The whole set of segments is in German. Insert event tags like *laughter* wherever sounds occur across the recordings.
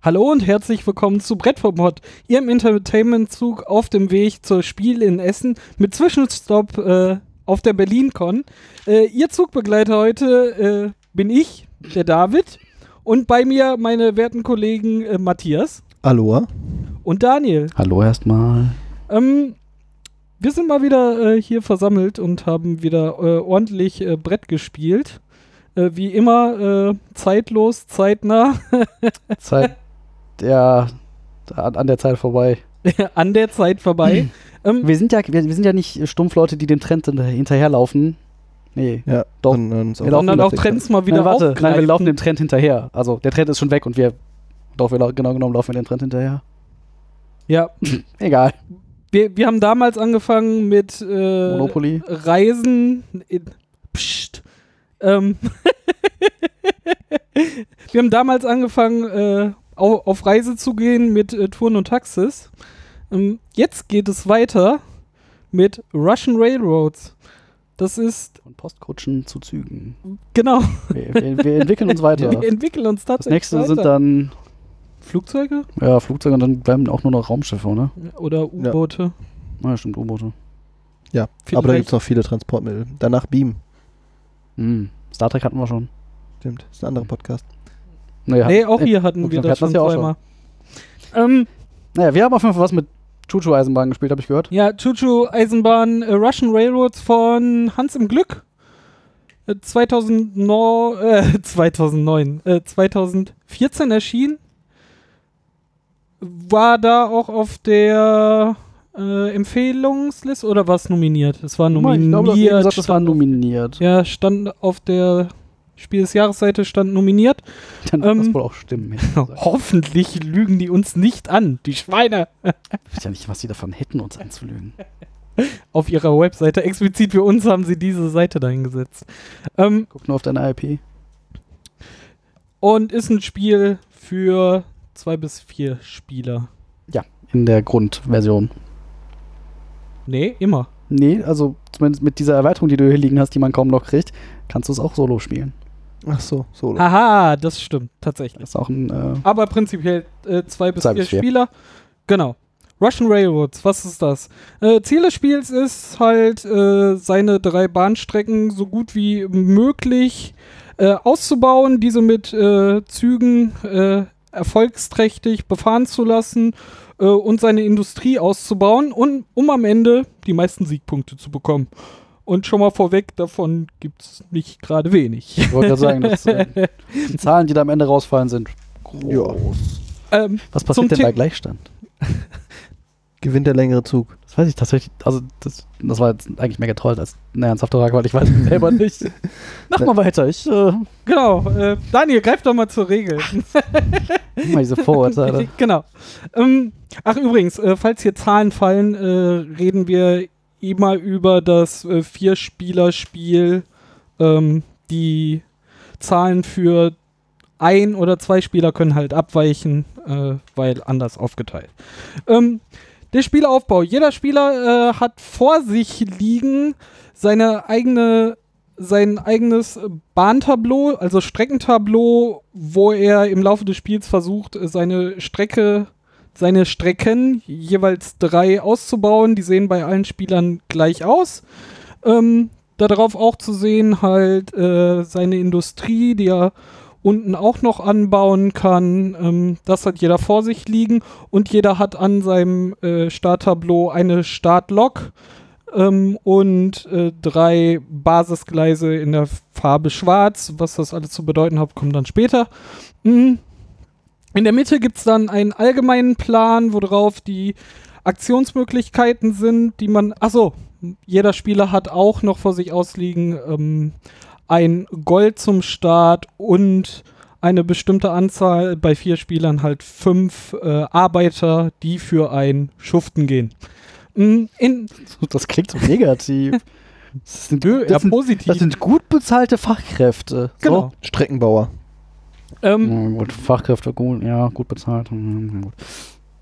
Hallo und herzlich willkommen zu Brettformod, Ihrem Entertainment-Zug auf dem Weg zur Spiel in Essen mit Zwischenstopp äh, auf der BerlinCon. Äh, Ihr Zugbegleiter heute äh, bin ich, der David, und bei mir meine werten Kollegen äh, Matthias Aloha. und Daniel. Hallo erstmal. Ähm, wir sind mal wieder äh, hier versammelt und haben wieder äh, ordentlich äh, Brett gespielt. Wie immer, äh, zeitlos, zeitnah, Zeit, *laughs* ja, an, an der Zeit vorbei. *laughs* an der Zeit vorbei. *clears throat* ähm, Wir sind ja, wir, wir sind ja nicht Stumpfleute, die dem Trend hinter- hinterherlaufen. Nee. Ja, Doch. Und, uns Wir laufen sondern auch Trends mal wieder Nein, warte, nein, wir laufen dem Trend hinterher. Also der Trend ist schon weg und wir, doch, wir genau genommen laufen wir dem Trend hinterher. Ja, *clears throat* Egal. wir, wir haben damals angefangen mit äh, Monopoly. Reisen. In, pst. Ähm, *laughs* wir haben damals angefangen, äh, au- auf Reise zu gehen mit äh, Touren und Taxis. Ähm, jetzt geht es weiter mit Russian Railroads. Das ist, Von Postkutschen zu Zügen. genau, Wir, wir, wir entwickeln uns weiter. *laughs* wir entwickeln uns Das tatsächlich nächste weiter. sind dann Flugzeuge ja, Flugzeuge und dann bleiben auch nur noch Raumschiffe, ne? oder U-Boote. Na, stimmt, U-Boote. Ja, aber da Vielleicht- gibt es noch viele Transportmittel. Danach Beam. Hm. Star Trek hatten wir schon. Stimmt, ist ein anderer Podcast. Naja, Nee, auch äh, hier hatten und wir das hatten schon das ja auch zweimal. Ähm, Naja, wir haben auf jeden Fall was mit Chuchu-Eisenbahn gespielt, habe ich gehört. Ja, Chuchu Eisenbahn äh, Russian Railroads von Hans im Glück. Äh, 2009, äh, *laughs* 2009, äh, 2014 erschienen. War da auch auf der äh, Empfehlungsliste oder war es nominiert? Es war Ich nominiert. glaube, eben gesagt, das war nominiert. ja, stand auf der Spiel des Jahresseite stand nominiert. Dann wird Ähm, das wohl auch stimmen. *laughs* Hoffentlich lügen die uns nicht an, die Schweine. Ich weiß ja nicht, was die davon hätten, uns anzulügen. *laughs* Auf ihrer Webseite. Explizit für uns haben sie diese Seite dahingesetzt. Ähm, Guck nur auf deine IP. Und ist ein Spiel für zwei bis vier Spieler. In der Grundversion. Nee, immer. Nee, also zumindest mit dieser Erweiterung, die du hier liegen hast, die man kaum noch kriegt, kannst du es auch solo spielen. Ach so, Solo. Haha, das stimmt, tatsächlich. Das ist auch ein. Äh, Aber prinzipiell äh, zwei bis Zwei vier vier. Spieler. Genau. Russian Railroads, was ist das? Äh, Ziel des Spiels ist halt, äh, seine drei Bahnstrecken so gut wie möglich äh, auszubauen, diese mit äh, Zügen erfolgsträchtig befahren zu lassen und seine Industrie auszubauen, und, um am Ende die meisten Siegpunkte zu bekommen. Und schon mal vorweg, davon gibt es nicht gerade wenig. ich wollte gerade sagen, dass, äh, die *laughs* Zahlen, die da am Ende rausfallen, sind groß. ähm, Was passiert denn bei The- Gleichstand? *laughs* Gewinnt der längere Zug. Das weiß ich tatsächlich. Also, das, das war jetzt eigentlich mehr getrollt als eine ernsthafte Frage, weil ich weiß es selber *laughs* nicht. Mach mal weiter. Ich äh, Genau, äh, Daniel, greif doch mal zur Regel. mal diese Vorurteile. genau. Ähm, ach übrigens, äh, falls hier Zahlen fallen, äh, reden wir immer über das äh, Vier-Spieler-Spiel. Ähm, die Zahlen für ein oder zwei Spieler können halt abweichen, äh, weil anders aufgeteilt. Ähm, der Spielaufbau. Jeder Spieler äh, hat vor sich liegen seine eigene sein eigenes Bahntableau, also Streckentableau, wo er im Laufe des Spiels versucht, äh, seine Strecke, seine Strecken, jeweils drei auszubauen. Die sehen bei allen Spielern gleich aus. Ähm, darauf auch zu sehen halt äh, seine Industrie, die er unten auch noch anbauen kann. Ähm, das hat jeder vor sich liegen und jeder hat an seinem äh, Starttableau eine Startlok ähm, und äh, drei Basisgleise in der Farbe schwarz. Was das alles zu bedeuten hat, kommt dann später. Mhm. In der Mitte gibt es dann einen allgemeinen Plan, worauf die Aktionsmöglichkeiten sind, die man. Achso, jeder Spieler hat auch noch vor sich ausliegen ähm, ein Gold zum Start und eine bestimmte Anzahl, bei vier Spielern halt fünf äh, Arbeiter, die für ein Schuften gehen. Mm, In, *laughs* Das klingt so negativ. *laughs* Das sind, das sind, das sind gut bezahlte Fachkräfte. Genau. Streckenbauer. Ähm, Ja, gut, Fachkräfte, gut, ja, gut bezahlt. Hm, ja, gut.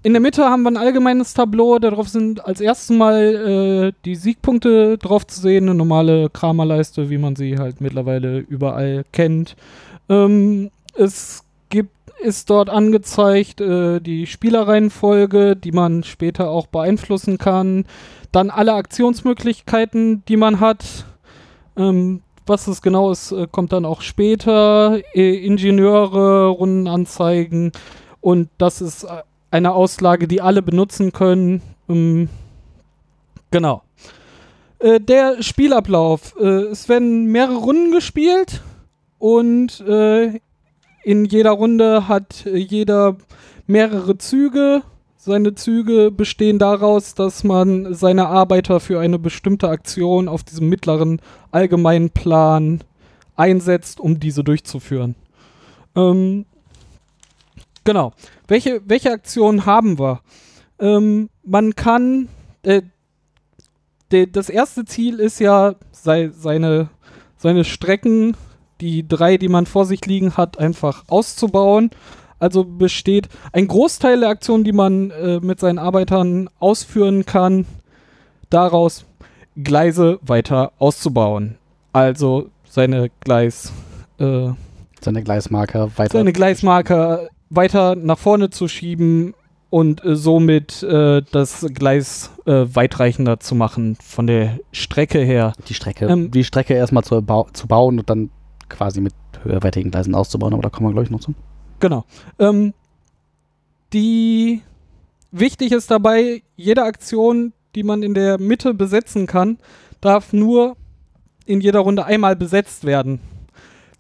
In der Mitte haben wir ein allgemeines Tableau, darauf sind als erstes Mal äh, die Siegpunkte drauf zu sehen, eine normale Kramerleiste, wie man sie halt mittlerweile überall kennt. Ähm, es gibt, ist dort angezeigt äh, die Spielereihenfolge, die man später auch beeinflussen kann. Dann alle Aktionsmöglichkeiten, die man hat. Ähm, was es genau ist, äh, kommt dann auch später. Äh, Ingenieure, Rundenanzeigen. Und das ist äh, eine Auslage, die alle benutzen können. Ähm, genau. Der Spielablauf. Es werden mehrere Runden gespielt und in jeder Runde hat jeder mehrere Züge. Seine Züge bestehen daraus, dass man seine Arbeiter für eine bestimmte Aktion auf diesem mittleren allgemeinen Plan einsetzt, um diese durchzuführen. Ähm, genau. Welche, welche Aktionen haben wir? Ähm, man kann, äh, de, das erste Ziel ist ja, sei, seine, seine Strecken, die drei, die man vor sich liegen hat, einfach auszubauen. Also besteht ein Großteil der Aktionen, die man äh, mit seinen Arbeitern ausführen kann, daraus Gleise weiter auszubauen. Also seine Gleis, äh, Seine Gleismarker weiter. seine Gleismarker weiter nach vorne zu schieben und äh, somit äh, das Gleis äh, weitreichender zu machen von der Strecke her. die Strecke, Ähm, die Strecke erstmal zu, zu bauen und dann quasi mit höherwertigen Gleisen auszubauen, aber da kommen wir gleich noch zu. Genau. Ähm, die wichtig ist dabei, jede Aktion, die man in der Mitte besetzen kann, darf nur in jeder Runde einmal besetzt werden.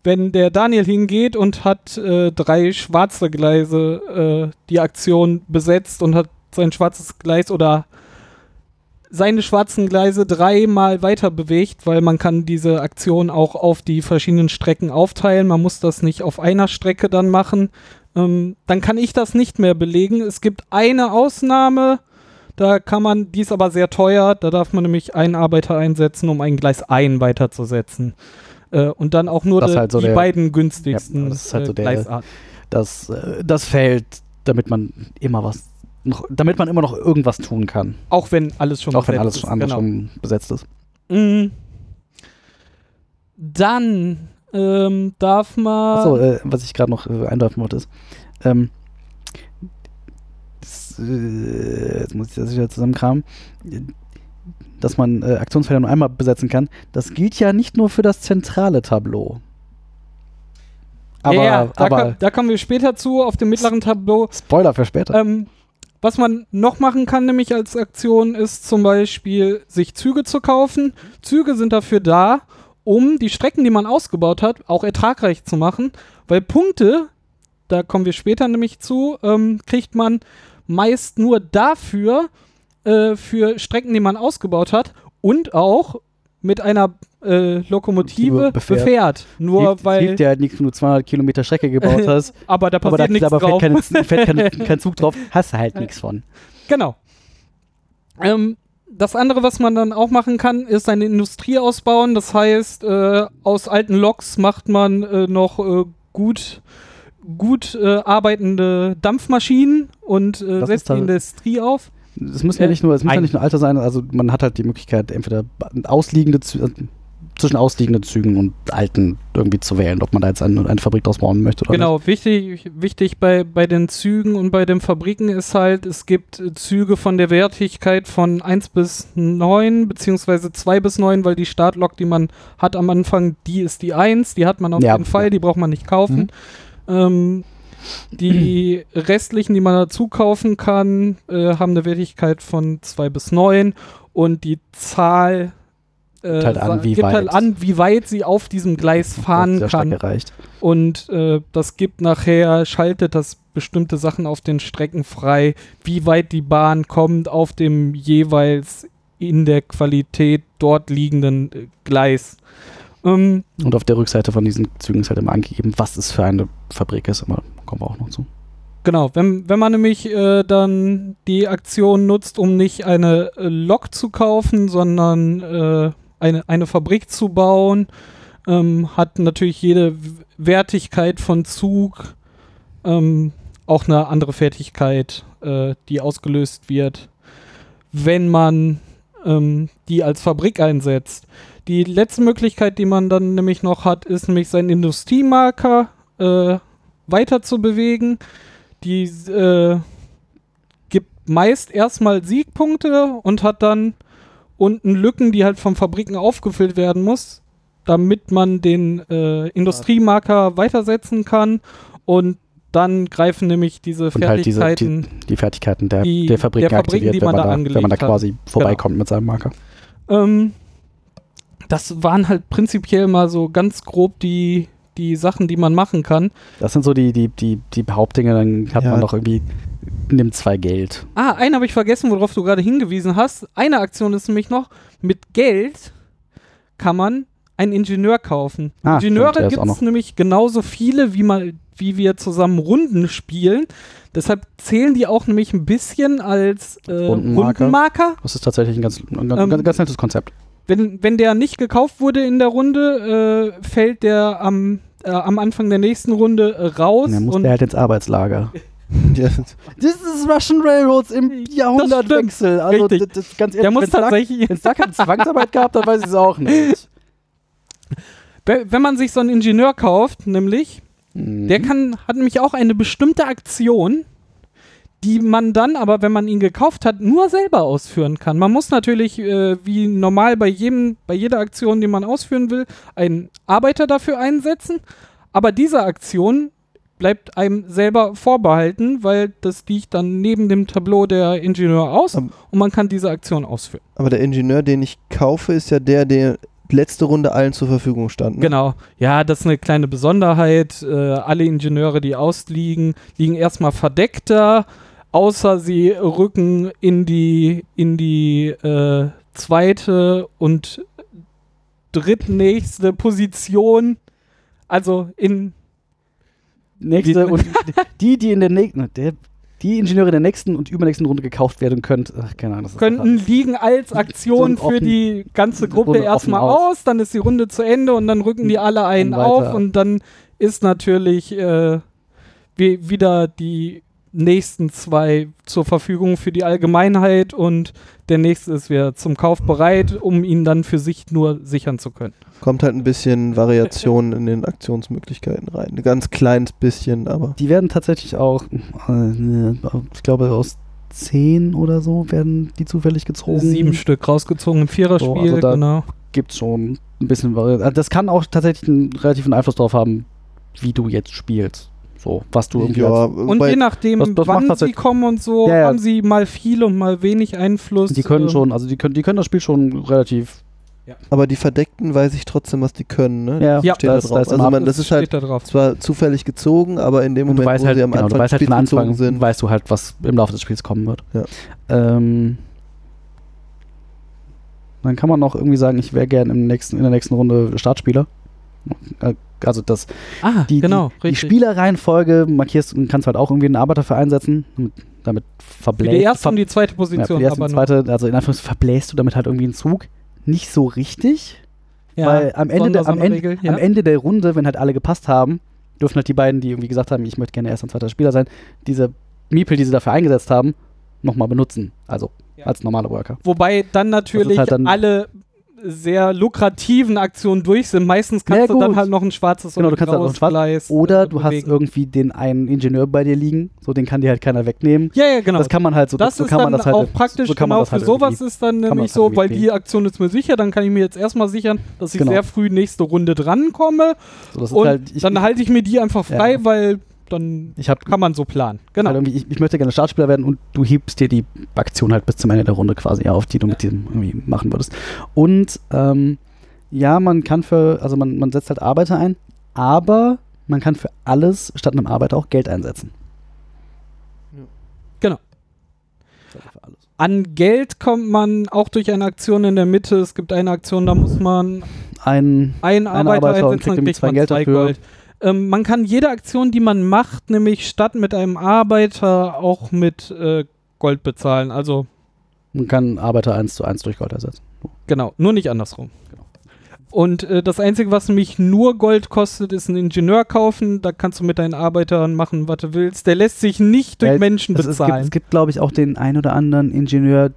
Wenn der Daniel hingeht und hat äh, drei schwarze Gleise äh, die Aktion besetzt und hat sein schwarzes Gleis oder seine schwarzen Gleise dreimal weiter bewegt, weil man kann diese Aktion auch auf die verschiedenen Strecken aufteilen. Man muss das nicht auf einer Strecke dann machen. Ähm, dann kann ich das nicht mehr belegen. Es gibt eine Ausnahme, da kann man, die ist aber sehr teuer, da darf man nämlich einen Arbeiter einsetzen, um ein Gleis ein weiterzusetzen. Äh, und dann auch nur de, halt so die der- beiden günstigsten Ja, das ist halt äh, so der- Gleisarten. Das, äh, das Feld, damit man immer was, noch, damit man immer noch irgendwas tun kann. Auch wenn alles schon auch wenn alles schon, genau. schon besetzt ist. Mhm. Dann ähm, darf man. Achso, äh, was ich gerade noch äh, einwerfen wollte ist, ähm, das, äh, jetzt muss ich das wieder zusammenkramen, dass man äh, Aktionsfelder nur einmal besetzen kann, das gilt ja nicht nur für das zentrale Tableau. Aber, ja, ja, da, aber ko- da kommen wir später zu auf dem mittleren Tableau. Spoiler für später. Ähm, was man noch machen kann, nämlich als Aktion, ist zum Beispiel, sich Züge zu kaufen. Züge sind dafür da, um die Strecken, die man ausgebaut hat, auch ertragreich zu machen. Weil Punkte, da kommen wir später nämlich zu, ähm, kriegt man meist nur dafür, äh, für Strecken, die man ausgebaut hat und auch mit einer äh, Lokomotive Befährt. Nur hilft, weil, hilft dir halt nichts, wenn du 200 Kilometer Strecke gebaut *laughs* hast, aber da aber da, passiert nichts aber drauf. fährt, keine, *laughs* fährt kein, kein Zug drauf, hast du halt nichts von. Genau. Ähm, das andere, was man dann auch machen kann, ist eine Industrie ausbauen. Das heißt, äh, aus alten Loks macht man äh, noch äh, gut, gut äh, arbeitende Dampfmaschinen und äh, setzt die Industrie auf. Es müssen ja Äh, nicht nur, es muss ja nicht nur Alter sein, also man hat halt die Möglichkeit, entweder ausliegende zwischen ausliegenden Zügen und alten irgendwie zu wählen, ob man da jetzt eine, eine Fabrik draus bauen möchte oder nicht. Genau, wichtig, wichtig bei, bei den Zügen und bei den Fabriken ist halt, es gibt äh, Züge von der Wertigkeit von 1 bis 9, beziehungsweise 2 bis 9, weil die Startlok, die man hat am Anfang, die ist die 1, die hat man auf Ja, jeden Fall, die braucht man nicht kaufen. Ähm, die *clears throat* restlichen, die man dazu kaufen kann, äh, haben eine Wertigkeit von 2 bis 9 und die Zahl äh, Gibt halt an, wie gibt halt weit. an, wie weit sie auf diesem Gleis fahren kann. Strecke reicht. Und äh, das gibt nachher, schaltet das bestimmte Sachen auf den Strecken frei, wie weit die Bahn kommt auf dem jeweils in der Qualität dort liegenden äh, Gleis. Ähm, Und auf der Rückseite von diesen Zügen ist halt immer angegeben, was es für eine Fabrik ist, aber kommen wir auch noch zu. genau, wenn, wenn man nämlich äh, dann die Aktion nutzt, um nicht eine äh, Lok zu kaufen, sondern äh, eine, eine Fabrik zu bauen, ähm, hat natürlich jede Wertigkeit von Zug ähm, auch eine andere Fertigkeit, äh, die ausgelöst wird, wenn man ähm, die als Fabrik einsetzt. Die letzte Möglichkeit, die man dann nämlich noch hat, ist nämlich sein Industriemarker äh, weiter zu bewegen. Die äh, gibt meist erstmal Siegpunkte und hat dann unten Lücken, die halt von Fabriken aufgefüllt werden muss, damit man den äh, Industriemarker weitersetzen kann und dann greifen nämlich diese Und halt diese, Fertigkeiten. die, die Fertigkeiten der, die- der Fabriken der Fabriken, aktiviert, die wenn, man man da da, wenn man da angelegt hat. quasi vorbeikommt mit seinem Marker. Ähm, das waren halt prinzipiell mal so ganz grob die, die Sachen, die man machen kann. Das sind so die, die, die, die Hauptdinge, dann hat Ja. man noch irgendwie, nimmt zwei Geld. Ah, einen habe ich vergessen, worauf du gerade hingewiesen hast. Eine Aktion ist nämlich noch, mit Geld kann man einen Ingenieur kaufen. Ah, Ingenieure gibt es nämlich genauso viele, wie, man, wie wir zusammen Runden spielen. Deshalb zählen die auch nämlich ein bisschen als äh, Rundenmarker. Rundenmarker. Das ist tatsächlich ein ganz, ein ganz, Ähm, ganz, ganz nettes Konzept. Wenn, wenn der nicht gekauft wurde in der Runde, äh, fällt der am, äh, am Anfang der nächsten Runde äh, raus. Und dann muss und der halt ins Arbeitslager. *laughs* Das ist Russian Railroads im Jahrhundertwechsel. Also das, das, ganz der muss tatsächlich, Wenn es da keine Zwangsarbeit gab, dann weiß ich es auch nicht. *laughs* we- wenn man sich so einen Ingenieur kauft, nämlich, Mhm. Der kann, hat nämlich auch eine bestimmte Aktion, die man dann aber, wenn man ihn gekauft hat, nur selber ausführen kann. Man muss natürlich, äh, wie normal bei jedem, bei jeder Aktion, die man ausführen will, einen Arbeiter dafür einsetzen. Aber diese Aktion bleibt einem selber vorbehalten, weil das liegt dann neben dem Tableau der Ingenieur aus Ähm. und man kann diese Aktion ausführen. aber der Ingenieur, den ich kaufe, ist ja der, der letzte Runde allen zur Verfügung stand. ne? Genau. Ja, das ist eine kleine Besonderheit. Äh, alle Ingenieure, die ausliegen, liegen erstmal verdeckter, außer sie rücken in die, in die äh, zweite und drittnächste Position. Also in. Nächste und *laughs* die, die in der nächsten, die Ingenieure der nächsten und übernächsten Runde gekauft werden könnt, ach, keine Ahnung. Könnten liegen als Aktion So für die ganze Gruppe erstmal aus. aus, dann ist die Runde zu Ende und dann rücken die alle einen auf und dann ist natürlich äh, wie, wieder die nächsten zwei zur Verfügung für die Allgemeinheit und der nächste ist wieder zum Kauf bereit, um ihn dann für sich nur sichern zu können. Kommt halt ein bisschen Variation in den Aktionsmöglichkeiten rein. Ein ganz kleines bisschen, aber. Die werden tatsächlich auch, äh, ich glaube, aus zehn oder so werden die zufällig gezogen. Sieben Stück rausgezogen im Viererspiel, So, also da- genau. Gibt schon ein bisschen Variation. Das kann auch tatsächlich einen relativen Einfluss darauf haben, wie du jetzt spielst. So, was du irgendwie Ja, als, Und wobei- je nachdem, das- das macht wann sie kommen und so, Ja, ja. haben sie mal viel und mal wenig Einfluss. die können ähm, schon, also die können, die können das Spiel schon relativ. aber die Verdeckten weiß ich trotzdem, was die können, ne? Ja, Ja, steht das- da drauf. das ist also man, das ist halt da drauf. zwar zufällig gezogen, aber in dem Und Moment, weißt wo halt, sie am genau, Anfang du weißt halt von Anfang, sind, weißt du halt, was im Laufe des Spiels kommen wird. Ja. Ähm, dann kann man noch irgendwie sagen, ich wäre gern im nächsten, in der nächsten Runde Startspieler. Also das, Ah, die, genau, die, die. Spielerreihenfolge markierst und kannst halt auch irgendwie einen Arbeiter für einsetzen. Damit, damit Für verbläst die erste und die zweite ja, Position. für die erste und zweite, also in Anführungszeichen verbläst du damit halt irgendwie einen Zug. Nicht so richtig, Ja, weil am Ende, der, am, Ende, ja. am Ende der Runde, wenn halt alle gepasst haben, dürfen halt die beiden, die irgendwie gesagt haben, ich möchte gerne erster und zweiter Spieler sein, diese Miepel, die sie dafür eingesetzt haben, nochmal benutzen. Also Ja. als normale Worker. Wobei dann natürlich halt dann- alle sehr lukrativen Aktionen durch sind. Meistens Ja, kannst du dann halt noch ein schwarzes Genau, oder du kannst halt noch ein graues schwarz- Gleis, Oder äh, du hast bewegen. irgendwie den einen Ingenieur bei dir liegen, so den kann dir halt keiner wegnehmen. Ja, ja, genau. Das kann man halt so, das so ist kann man dann das halt auch praktisch, so kann man genau das halt für sowas ist dann man nämlich das halt so, weil die Aktion ist mir sicher, dann kann ich mir jetzt erstmal sichern, dass ich Genau. sehr früh nächste Runde drankomme So, das und halt, dann halte ich mir die einfach frei, Ja. weil dann ich hab, kann man so planen. Genau. halt ich, ich möchte gerne Startspieler werden und du hebst dir die Aktion halt bis zum Ende der Runde quasi auf, die du mit diesem irgendwie machen würdest. Und ähm, ja, man kann für, also man, man setzt halt Arbeiter ein, aber man kann für alles statt einem Arbeiter auch Geld einsetzen. Genau. Also für alles. An Geld kommt man auch durch eine Aktion in der Mitte. Es gibt eine Aktion, da muss man Ein, einen Einer Arbeiter Arbeiter und einsetzen, kriegt dann irgendwie kriegt zwei man Geld zwei dafür. Gold. Ähm, man kann jede Aktion, die man macht, nämlich statt mit einem Arbeiter auch mit äh, Gold bezahlen. Also man kann Arbeiter 1 zu 1 durch Gold ersetzen. genau, nur nicht andersrum. Genau. Und äh, das Einzige, was nämlich nur Gold kostet, ist ein Ingenieur kaufen. Da kannst du mit deinen Arbeitern machen, was du willst. Der lässt sich nicht durch Ja, Menschen Es, es gibt, bezahlen. es gibt glaube ich, auch den ein oder anderen Ingenieur,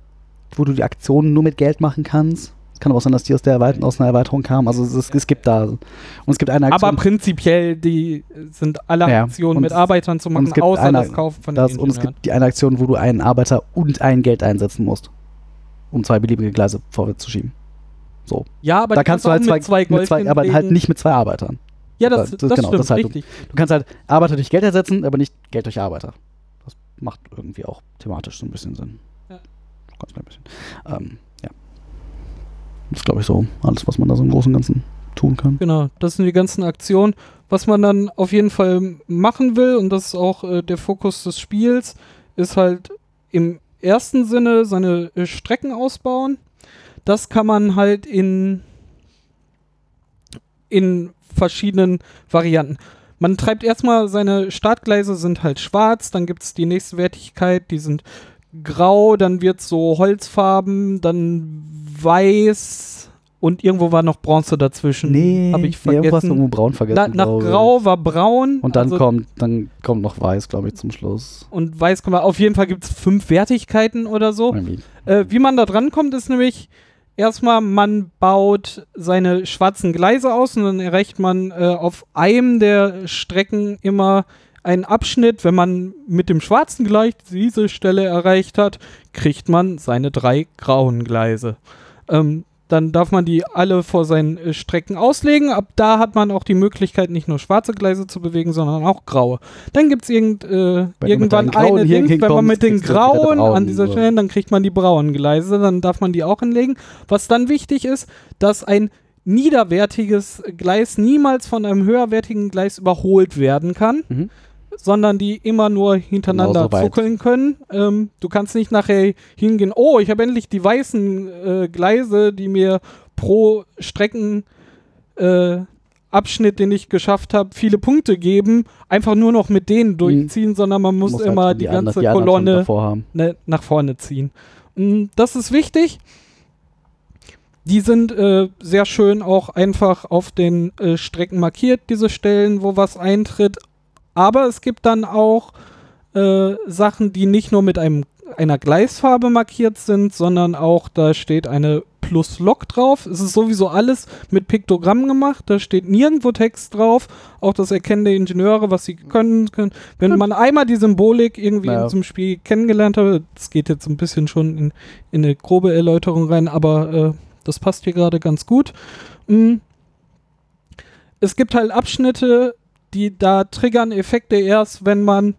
wo du die Aktionen nur mit Geld machen kannst. Kann aber auch sein, dass die aus, der Erweiterung, aus einer Erweiterung kamen. Also es, es, es gibt da. Und es gibt eine Aktion. Aber prinzipiell, die sind alle Ja, Aktionen und mit Arbeitern zu machen, es gibt außer eine- das Kaufen von das, den und es gibt die eine Aktion, wo du einen Arbeiter und ein Geld einsetzen musst, um zwei beliebige Gleise vorwärts zu schieben. So. Ja, aber da kannst du halt zwei, mit zwei mit zwei Gold aber halt nicht mit zwei Arbeitern. Ja, das, das- das, genau, stimmt, das halt- richtig. Du kannst halt Arbeiter durch Geld ersetzen, aber nicht Geld durch Arbeiter. Das macht irgendwie auch thematisch so ein bisschen Sinn. Ja. Ganz klein bisschen. Ähm, ja. Das ist, glaube ich, so alles, was man da so im Großen und Ganzen tun kann. Genau, das sind die ganzen Aktionen. Was man dann auf jeden Fall machen will, und das ist auch äh, der Fokus des Spiels, ist halt im ersten Sinne seine äh, Strecken ausbauen. Das kann man halt in, in verschiedenen Varianten. Man treibt erstmal seine Startgleise sind halt schwarz, dann gibt es die nächste Wertigkeit, die sind grau, dann wird so Holzfarben, dann weiß und irgendwo war noch Bronze dazwischen. habe ich nee, irgendwas vergessen. irgendwo braun vergessen. Na, nach. Grau war Braun. Und dann also- kommt, dann kommt noch weiß, glaube ich, zum Schluss. Und Weiß kommt auf jeden Fall gibt es fünf Wertigkeiten oder so. Äh, wie man da dran kommt, ist nämlich erstmal, man baut seine schwarzen Gleise aus und dann erreicht man äh, auf einem der Strecken immer einen Abschnitt. Wenn man mit dem schwarzen Gleis diese Stelle erreicht hat, kriegt man seine drei grauen Gleise. Ähm, dann darf man die alle vor seinen äh, Strecken auslegen. Ab da hat man auch die Möglichkeit, nicht nur schwarze Gleise zu bewegen, sondern auch graue. Dann gibt es irgend, äh, irgendwann eine Dings, wenn man mit den grauen an dieser so. Stelle, dann kriegt man die braunen Gleise, dann darf man die auch hinlegen. Was dann wichtig ist, dass ein niederwertiges Gleis niemals von einem höherwertigen Gleis überholt werden kann, Mhm. Sondern die immer nur hintereinander Genauso weit. zuckeln können. Ähm, du kannst nicht nachher hingehen, oh, ich habe endlich die weißen äh, Gleise, die mir pro Strecken äh, den ich geschafft habe, viele Punkte geben, einfach nur noch mit denen durchziehen, sondern man muss, Musst halt immer schon die, anderen- ganze die Kolonne ne, nach vorne ziehen. Mm, Das ist wichtig. Die sind äh, sehr schön auch einfach auf den äh, Strecken markiert, diese Stellen, wo was eintritt. Aber es gibt dann auch äh, Sachen, die nicht nur mit einem, einer Gleisfarbe markiert sind, sondern auch da steht eine Plus-Lok drauf. Es ist sowieso alles mit Piktogrammen gemacht. Da steht nirgendwo Text drauf. Auch das Erkennen der Ingenieure, was sie können. können. Wenn man einmal die Symbolik irgendwie Ja. in diesem Spiel kennengelernt hat, das geht jetzt ein bisschen schon in, in eine grobe Erläuterung rein, aber äh, das passt hier gerade ganz gut. Mm. Es gibt halt Abschnitte, die da triggern Effekte erst, wenn man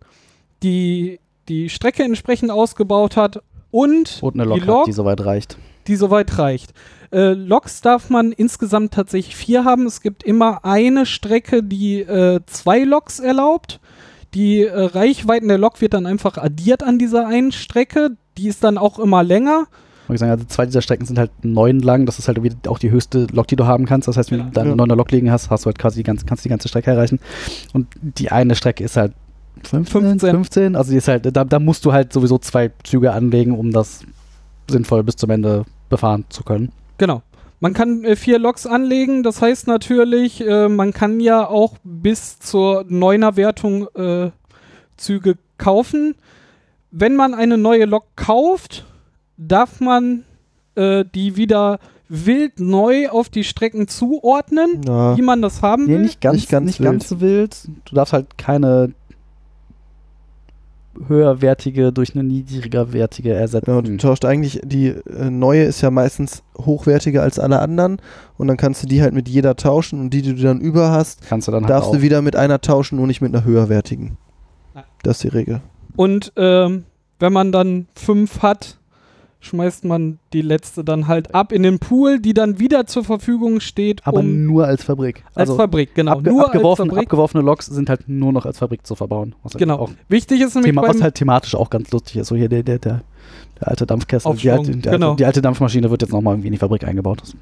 die, die Strecke entsprechend ausgebaut hat und, Und eine die Lok, Lok, hat, die soweit reicht. die soweit reicht. Äh, Loks darf man insgesamt tatsächlich vier haben. Es gibt immer eine Strecke, die äh, zwei Loks erlaubt. Die äh, Reichweiten der Lok wird dann einfach addiert an dieser einen Strecke. Die ist dann auch immer länger. Ich sagen, also zwei dieser Strecken sind halt neun lang. Das ist halt auch die höchste Lok, die du haben kannst. Das heißt, wenn Genau. du deine Ja. neuner Lok liegen hast, hast du halt quasi die ganze, kannst die ganze Strecke erreichen. Und die eine Strecke ist halt 15, 15. 15. Also die ist halt, da, da musst du halt sowieso zwei Züge anlegen, um das sinnvoll bis zum Ende befahren zu können. Genau. Man kann äh, vier Loks anlegen. Das heißt natürlich, äh, man kann ja auch bis zur Neuner-Wertung äh, Züge kaufen. Wenn man eine neue Lok kauft, darf man äh, die wieder wild neu auf die Strecken zuordnen, Ja. wie man das haben Nee, will. nicht ganz, Nicht ganz nicht wild. ganz wild. Du darfst halt keine höherwertige durch eine niedrigerwertige ersetzen. Genau, du tauscht eigentlich, die äh, neue ist ja meistens hochwertiger als alle anderen und dann kannst du die halt mit jeder tauschen und die, die du dann über hast, Kannst du dann halt darfst auch. du wieder mit einer tauschen, nur nicht mit einer höherwertigen. Ja. Das ist die Regel. Und ähm, wenn man dann fünf hat, schmeißt man die letzte dann halt ab in den Pool, die dann wieder zur Verfügung steht, aber um nur als Fabrik. als Also Fabrik, genau. abge nur abgeworfen, als Fabrik. abgeworfene Loks sind halt nur noch als Fabrik zu verbauen. Halt Genau. Auch Wichtig ist nämlich Thema, was halt thematisch auch ganz lustig ist. So hier der, der, der, der alte Dampfkessel, die alte, die, genau. die alte Dampfmaschine wird jetzt nochmal irgendwie in die Fabrik eingebaut. Das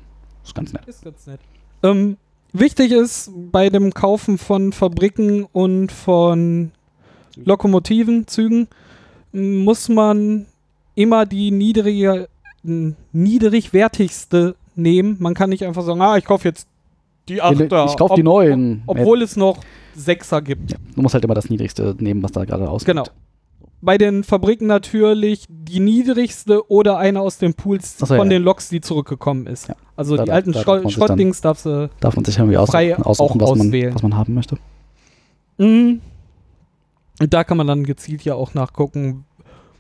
ist ganz nett. Ist ganz nett. Ähm, wichtig ist bei dem Kaufen von Fabriken und von Lokomotiven, Zügen, muss man immer die niedrige, niedrigwertigste nehmen. Man kann nicht einfach sagen, ah, ich kaufe jetzt die Achter. ich kaufe die ob- neuen. Obwohl es noch Sechser gibt. Ja, du musst halt immer das Niedrigste nehmen, was da gerade ausgeht. Genau. bei den Fabriken natürlich die niedrigste oder eine aus den Pools so, von ja, den Loks, die zurückgekommen ist. Ja. Also Da die alten da darf Schrott, man Schrottdings darfst du. Darf man sich irgendwie Frei aussuchen, was man, auswählen. was man haben möchte. Mhm. Und da kann man dann gezielt ja auch nachgucken,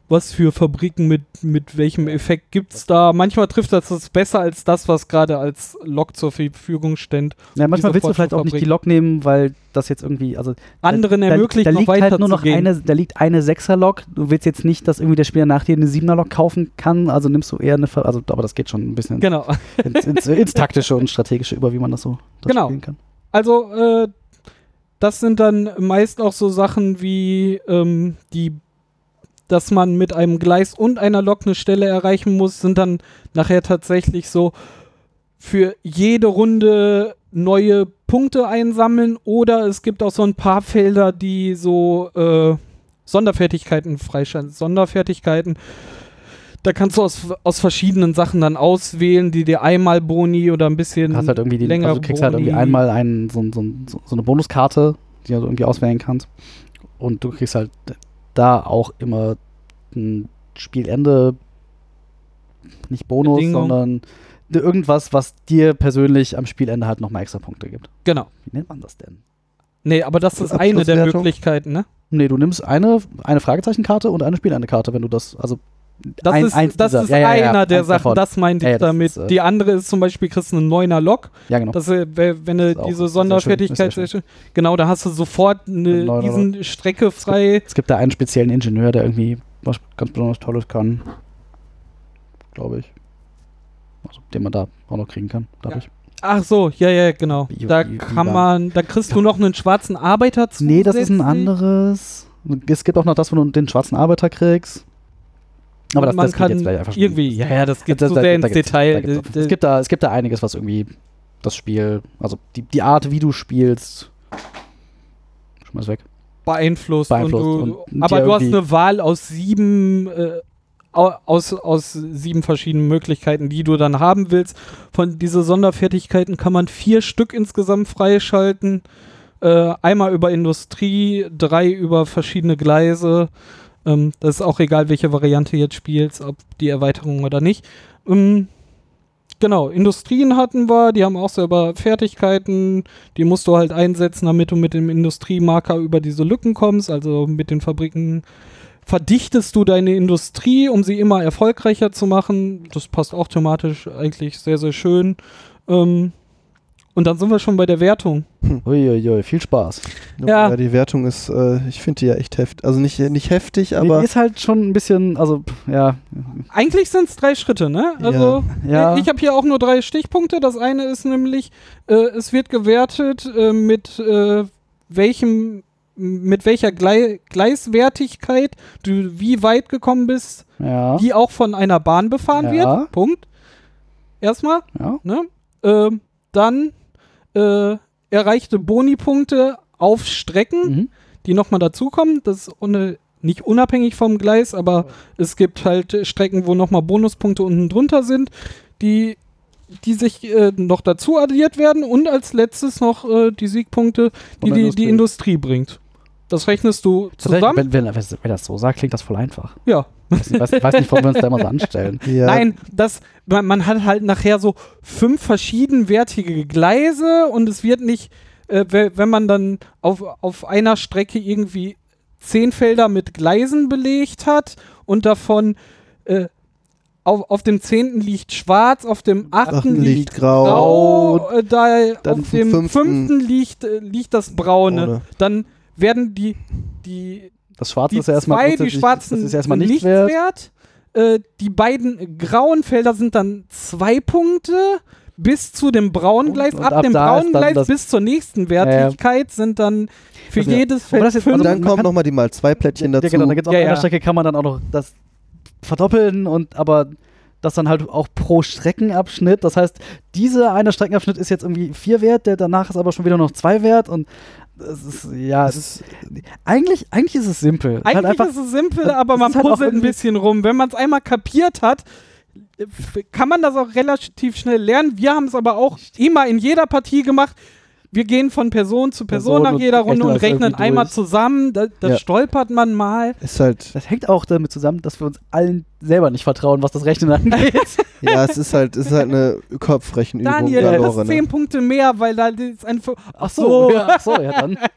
was für Fabriken mit, mit welchem Effekt gibt es da. Manchmal trifft das das besser als das, was gerade als Lok zur Verfügung steht. Ja, manchmal willst du vielleicht auch nicht die. Lok nehmen, weil das jetzt irgendwie, also Anderen da, ermöglicht da noch liegt halt nur noch gehen. eine, da liegt eine 6er Lok. Du willst jetzt nicht, dass irgendwie der Spieler nach dir eine 7er Lok kaufen kann, also nimmst du eher eine, Ver- also aber das geht schon ein bisschen Genau. ins, ins, ins taktische und strategische über, wie man das so das Genau. spielen kann. Also, äh, das sind dann meist auch so Sachen wie ähm, die, dass man mit einem Gleis und einer Lok eine Stelle erreichen muss, sind dann nachher tatsächlich so für jede Runde neue Punkte einsammeln oder es gibt auch so ein paar Felder, die so äh, Sonderfertigkeiten freischalten. Sonderfertigkeiten, da kannst du aus, aus verschiedenen Sachen dann auswählen, die dir einmal Boni oder ein bisschen hast halt irgendwie die, länger also du kriegst halt irgendwie Boni. einmal einen, so, so, so eine Bonuskarte, die du irgendwie auswählen kannst. Und du kriegst halt da auch immer ein Spielende, nicht Bonus, Bedingung. sondern irgendwas, was dir persönlich am Spielende halt nochmal extra Punkte gibt. Genau. Wie nennt man das denn? Nee, aber das ist eine der? Möglichkeiten, ne? Nee, du nimmst eine, eine Fragezeichenkarte und eine Spielendekarte, wenn du das, also Das ein- ist, eins das dieser- ist ja, ja, ja, einer der Sachen, davon. das meinte Ja, ja, ich damit. ist, äh, Die andere ist zum Beispiel, kriegst du einen neuner Lok. ja genau. Das, äh, we- wenn du diese Sonderfertigkeit, genau, da hast du sofort eine Ein neuner diesen Strecke frei. Es gibt da einen speziellen Ingenieur, der irgendwie was ganz besonders Tolles kann. Glaube ich. Also, den man da auch noch kriegen kann, dadurch. Ach so, ja, ja, genau. Da kann man, da kriegst du noch einen schwarzen Arbeiter zu. Nee, das ist ein anderes. Es gibt auch noch das, wo du den schwarzen Arbeiter kriegst. Aber das, man das geht kann jetzt vielleicht einfach irgendwie, ja, ja, das geht Da- zu da- sehr da ins Detail. da auch- Äh, Es gibt, da, es gibt da einiges, was irgendwie das Spiel, also die, die Art, wie du spielst, schmeiß weg. beeinflusst. Beeinflusst und du, und aber du hast eine Wahl aus sieben, äh, au- aus, aus sieben verschiedenen Möglichkeiten, die du dann haben willst. Von diese Sonderfertigkeiten kann man vier Stück insgesamt freischalten. Äh, einmal über Industrie, drei über verschiedene Gleise. Ähm, das ist auch egal, welche Variante jetzt spielst, ob die Erweiterung oder nicht. Ähm, Genau, Industrien hatten wir, die haben auch selber Fertigkeiten, die musst du halt einsetzen, damit du mit dem Industriemarker über diese Lücken kommst. Also mit den Fabriken verdichtest du deine Industrie, um sie immer erfolgreicher zu machen. Das passt auch thematisch eigentlich sehr, sehr schön. Ähm, und dann sind wir schon bei der Wertung. Uiuiui, viel Spaß. Ja. Ja. Die Wertung ist, äh, ich finde die ja echt heftig. Also nicht, nicht heftig, Nee, aber die ist halt schon ein bisschen, also, ja. Eigentlich sind es drei Schritte, ne? Also Ja. ich habe hier auch nur drei Stichpunkte. Das eine ist nämlich, äh, es wird gewertet äh, mit äh, welchem, mit welcher Glei Gleiswertigkeit du wie weit gekommen bist, Ja. die auch von einer Bahn befahren Ja. wird. Punkt. Erstmal, ja. ne? Ähm, dann äh, erreichte Bonipunkte auf Strecken, Mhm. die nochmal dazukommen. Das ist ohne, nicht unabhängig vom Gleis, aber es gibt halt Strecken, wo nochmal Bonuspunkte unten drunter sind, die, die sich äh, noch dazu addiert werden und als letztes noch äh, die Siegpunkte, die die, die Industrie bringt. Das rechnest du zusammen. Wenn, wenn, wenn das so sagt, klingt das voll einfach. Ja. Ich weiß, weiß nicht, warum wir uns da immer so anstellen. *laughs* ja, Nein, das, man, man hat halt nachher so fünf verschiedenwertige Gleise und es wird nicht, äh, we- wenn man dann auf, auf einer Strecke irgendwie zehn Felder mit Gleisen belegt hat und davon äh, auf, auf dem zehnten liegt schwarz, auf dem achten liegt liegt grau. grau, äh, da dann auf dem fünften- fünften liegt, äh, liegt das braune. Braune. Dann werden die, die Das Schwarze die ist ja erstmal zwei, die schwarzen das ist erstmal nicht nichts wert. wert. Äh, die beiden grauen Felder sind dann zwei Punkte. Bis zu dem braunen Gleis, und ab, ab dem braunen dann Gleis bis zur nächsten Wertigkeit sind dann für Also, jedes Feld das jetzt- fünf. Und also dann man kommen nochmal die mal zwei Plättchen dazu. Ja, genau, da gibt's auf Ja, einer ja. Strecke kann man dann auch noch das verdoppeln und aber das dann halt auch pro Streckenabschnitt. Das heißt, dieser eine Streckenabschnitt ist jetzt irgendwie vier wert, der danach ist aber schon wieder noch zwei wert und das ist, ja, es ist, eigentlich, eigentlich ist es simpel. Es ist Eigentlich halt einfach, ist es simpel, aber man halt puzzelt ein irgendwie- bisschen rum. Wenn man es einmal kapiert hat, kann man das auch relativ schnell lernen. Wir haben es aber auch immer in jeder Partie gemacht. Wir gehen von Person zu Person, Person nach jeder Runde und das rechnen einmal durch. zusammen. Da, da Ja. stolpert man mal. Ist halt, Das hängt auch damit zusammen, dass wir uns allen selber nicht vertrauen, was das Rechnen angeht. *laughs* ja, es ist halt, es ist halt eine Kopfrechenübung. Daniel, du galore, hast ne? 10 Punkte mehr, weil da ist ein. Ach so, ja, ach so, ja dann. *laughs*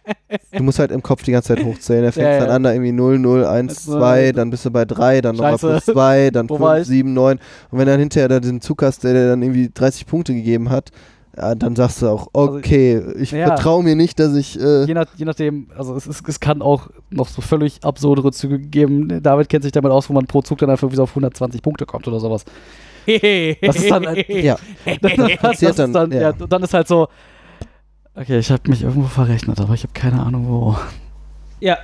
Du musst halt im Kopf die ganze Zeit hochzählen. Er fängt Ja, ja. dann an, da irgendwie 0, 0, 1, Also, 2, dann bist du bei 3, dann nochmal plus 2, dann Wo war 5, ich? 7, 9. Und wenn du dann hinterher da diesen Zug hast, der dir dann irgendwie 30 Punkte gegeben hat, ja, dann sagst du auch, Also, okay, ich ja. vertraue mir nicht, dass ich. Äh, Je, nach, je nachdem, also es, ist, es kann auch noch so völlig absurdere Züge geben. David kennt sich damit aus, wo man pro Zug dann einfach so auf 120 Punkte kommt oder sowas. *laughs* Das ist dann halt- *laughs* ja, *laughs* das, das dann, dann, ja. ja. und dann ist halt so, okay, ich habe mich irgendwo verrechnet, aber ich habe keine Ahnung wo. Ja,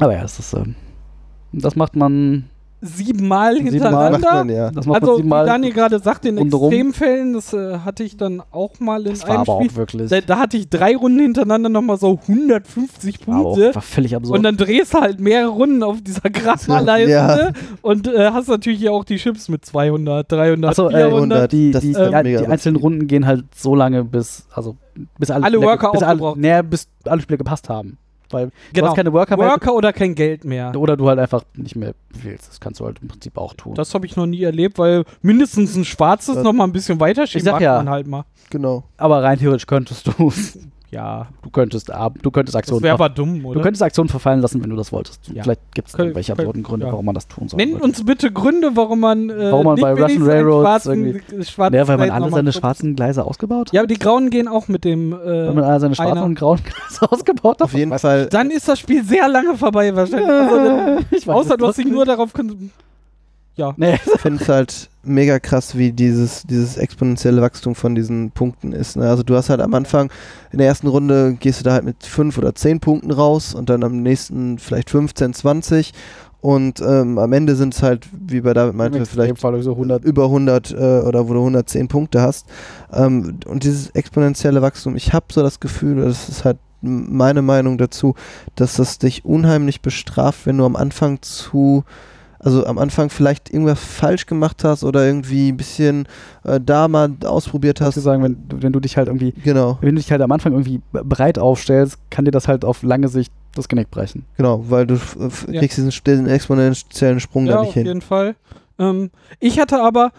Aber ja, das ist, ähm, das macht man, siebenmal Siebenmal hintereinander. man ja. das macht Also, man wie siebenmal. Daniel gerade sagte, in rundherum. Extremfällen, das äh, hatte ich dann auch mal in das war einem aber Spiel. auch wirklich, Da, da hatte ich drei Runden hintereinander nochmal so 150 war, auch, Punkte. war völlig absurd. Und dann drehst du halt mehrere Runden auf dieser Grasmarleiste Ja. und äh, hast natürlich hier auch die Chips mit 200, 300, Achso, äh, 400. die, Das die, halt die, mega die einzelnen. Runden gehen halt so lange, bis, also, bis alle, Alle Spieler- Worker bis alle, nee, bis alle Spieler gepasst haben. Weil du genau. hast keine Worker, mehr, Worker oder kein Geld mehr. oder du halt einfach nicht mehr wählst. Das kannst du halt im Prinzip auch tun. Das habe ich noch nie erlebt, weil mindestens ein schwarzes Das- noch mal ein bisschen weiter mag ja. man halt mal. Genau. aber rein theoretisch könntest du, Ja, du könntest, ab- du könntest das Aktionen, wäre ver- aber dumm, oder? du könntest Aktionen verfallen lassen, wenn du das wolltest. Ja. Vielleicht gibt es irgendwelche absurden Gründe, ja. warum man das tun soll. Nennt uns bitte Gründe, warum man, äh, Warum man nicht bei Russian Railroads schwarzen, schwarzen Ja, weil man alle seine schwarzen Gleise ausgebaut Ja, aber die Grauen gehen auch mit dem. Weil Äh, man alle seine schwarzen einer- und grauen Gleise *laughs* ausgebaut hat. Auf jeden Fall. dann ist das Spiel sehr lange vorbei wahrscheinlich. Also, *laughs* ich weiß außer du hast dich nur darauf Ja. Nee, Ich finde es halt mega krass, wie dieses, dieses exponentielle Wachstum von diesen Punkten ist. Ne? Also du hast halt am Anfang, in der ersten Runde gehst du da halt mit 5 oder 10 Punkten raus und dann am nächsten vielleicht 15, 20 und ähm, am Ende sind es halt, wie bei David meinte, vielleicht Fall so 100. über 100 äh, oder wo du 110 Punkte hast. Ähm, und dieses exponentielle Wachstum, ich habe so das Gefühl, das ist halt meine Meinung dazu, dass das dich unheimlich bestraft, wenn du am Anfang zu, also am Anfang vielleicht irgendwas falsch gemacht hast oder irgendwie ein bisschen äh, da mal ausprobiert Kannst du hast. sagen, wenn, du- wenn du dich halt irgendwie, Genau, wenn du dich halt am Anfang irgendwie breit aufstellst, kann dir das halt auf lange Sicht das Genick brechen. genau, weil du f- Ja. kriegst diesen, diesen exponentiellen Sprung Ja, da auf nicht hin. jeden Fall. Ähm, ich hatte aber,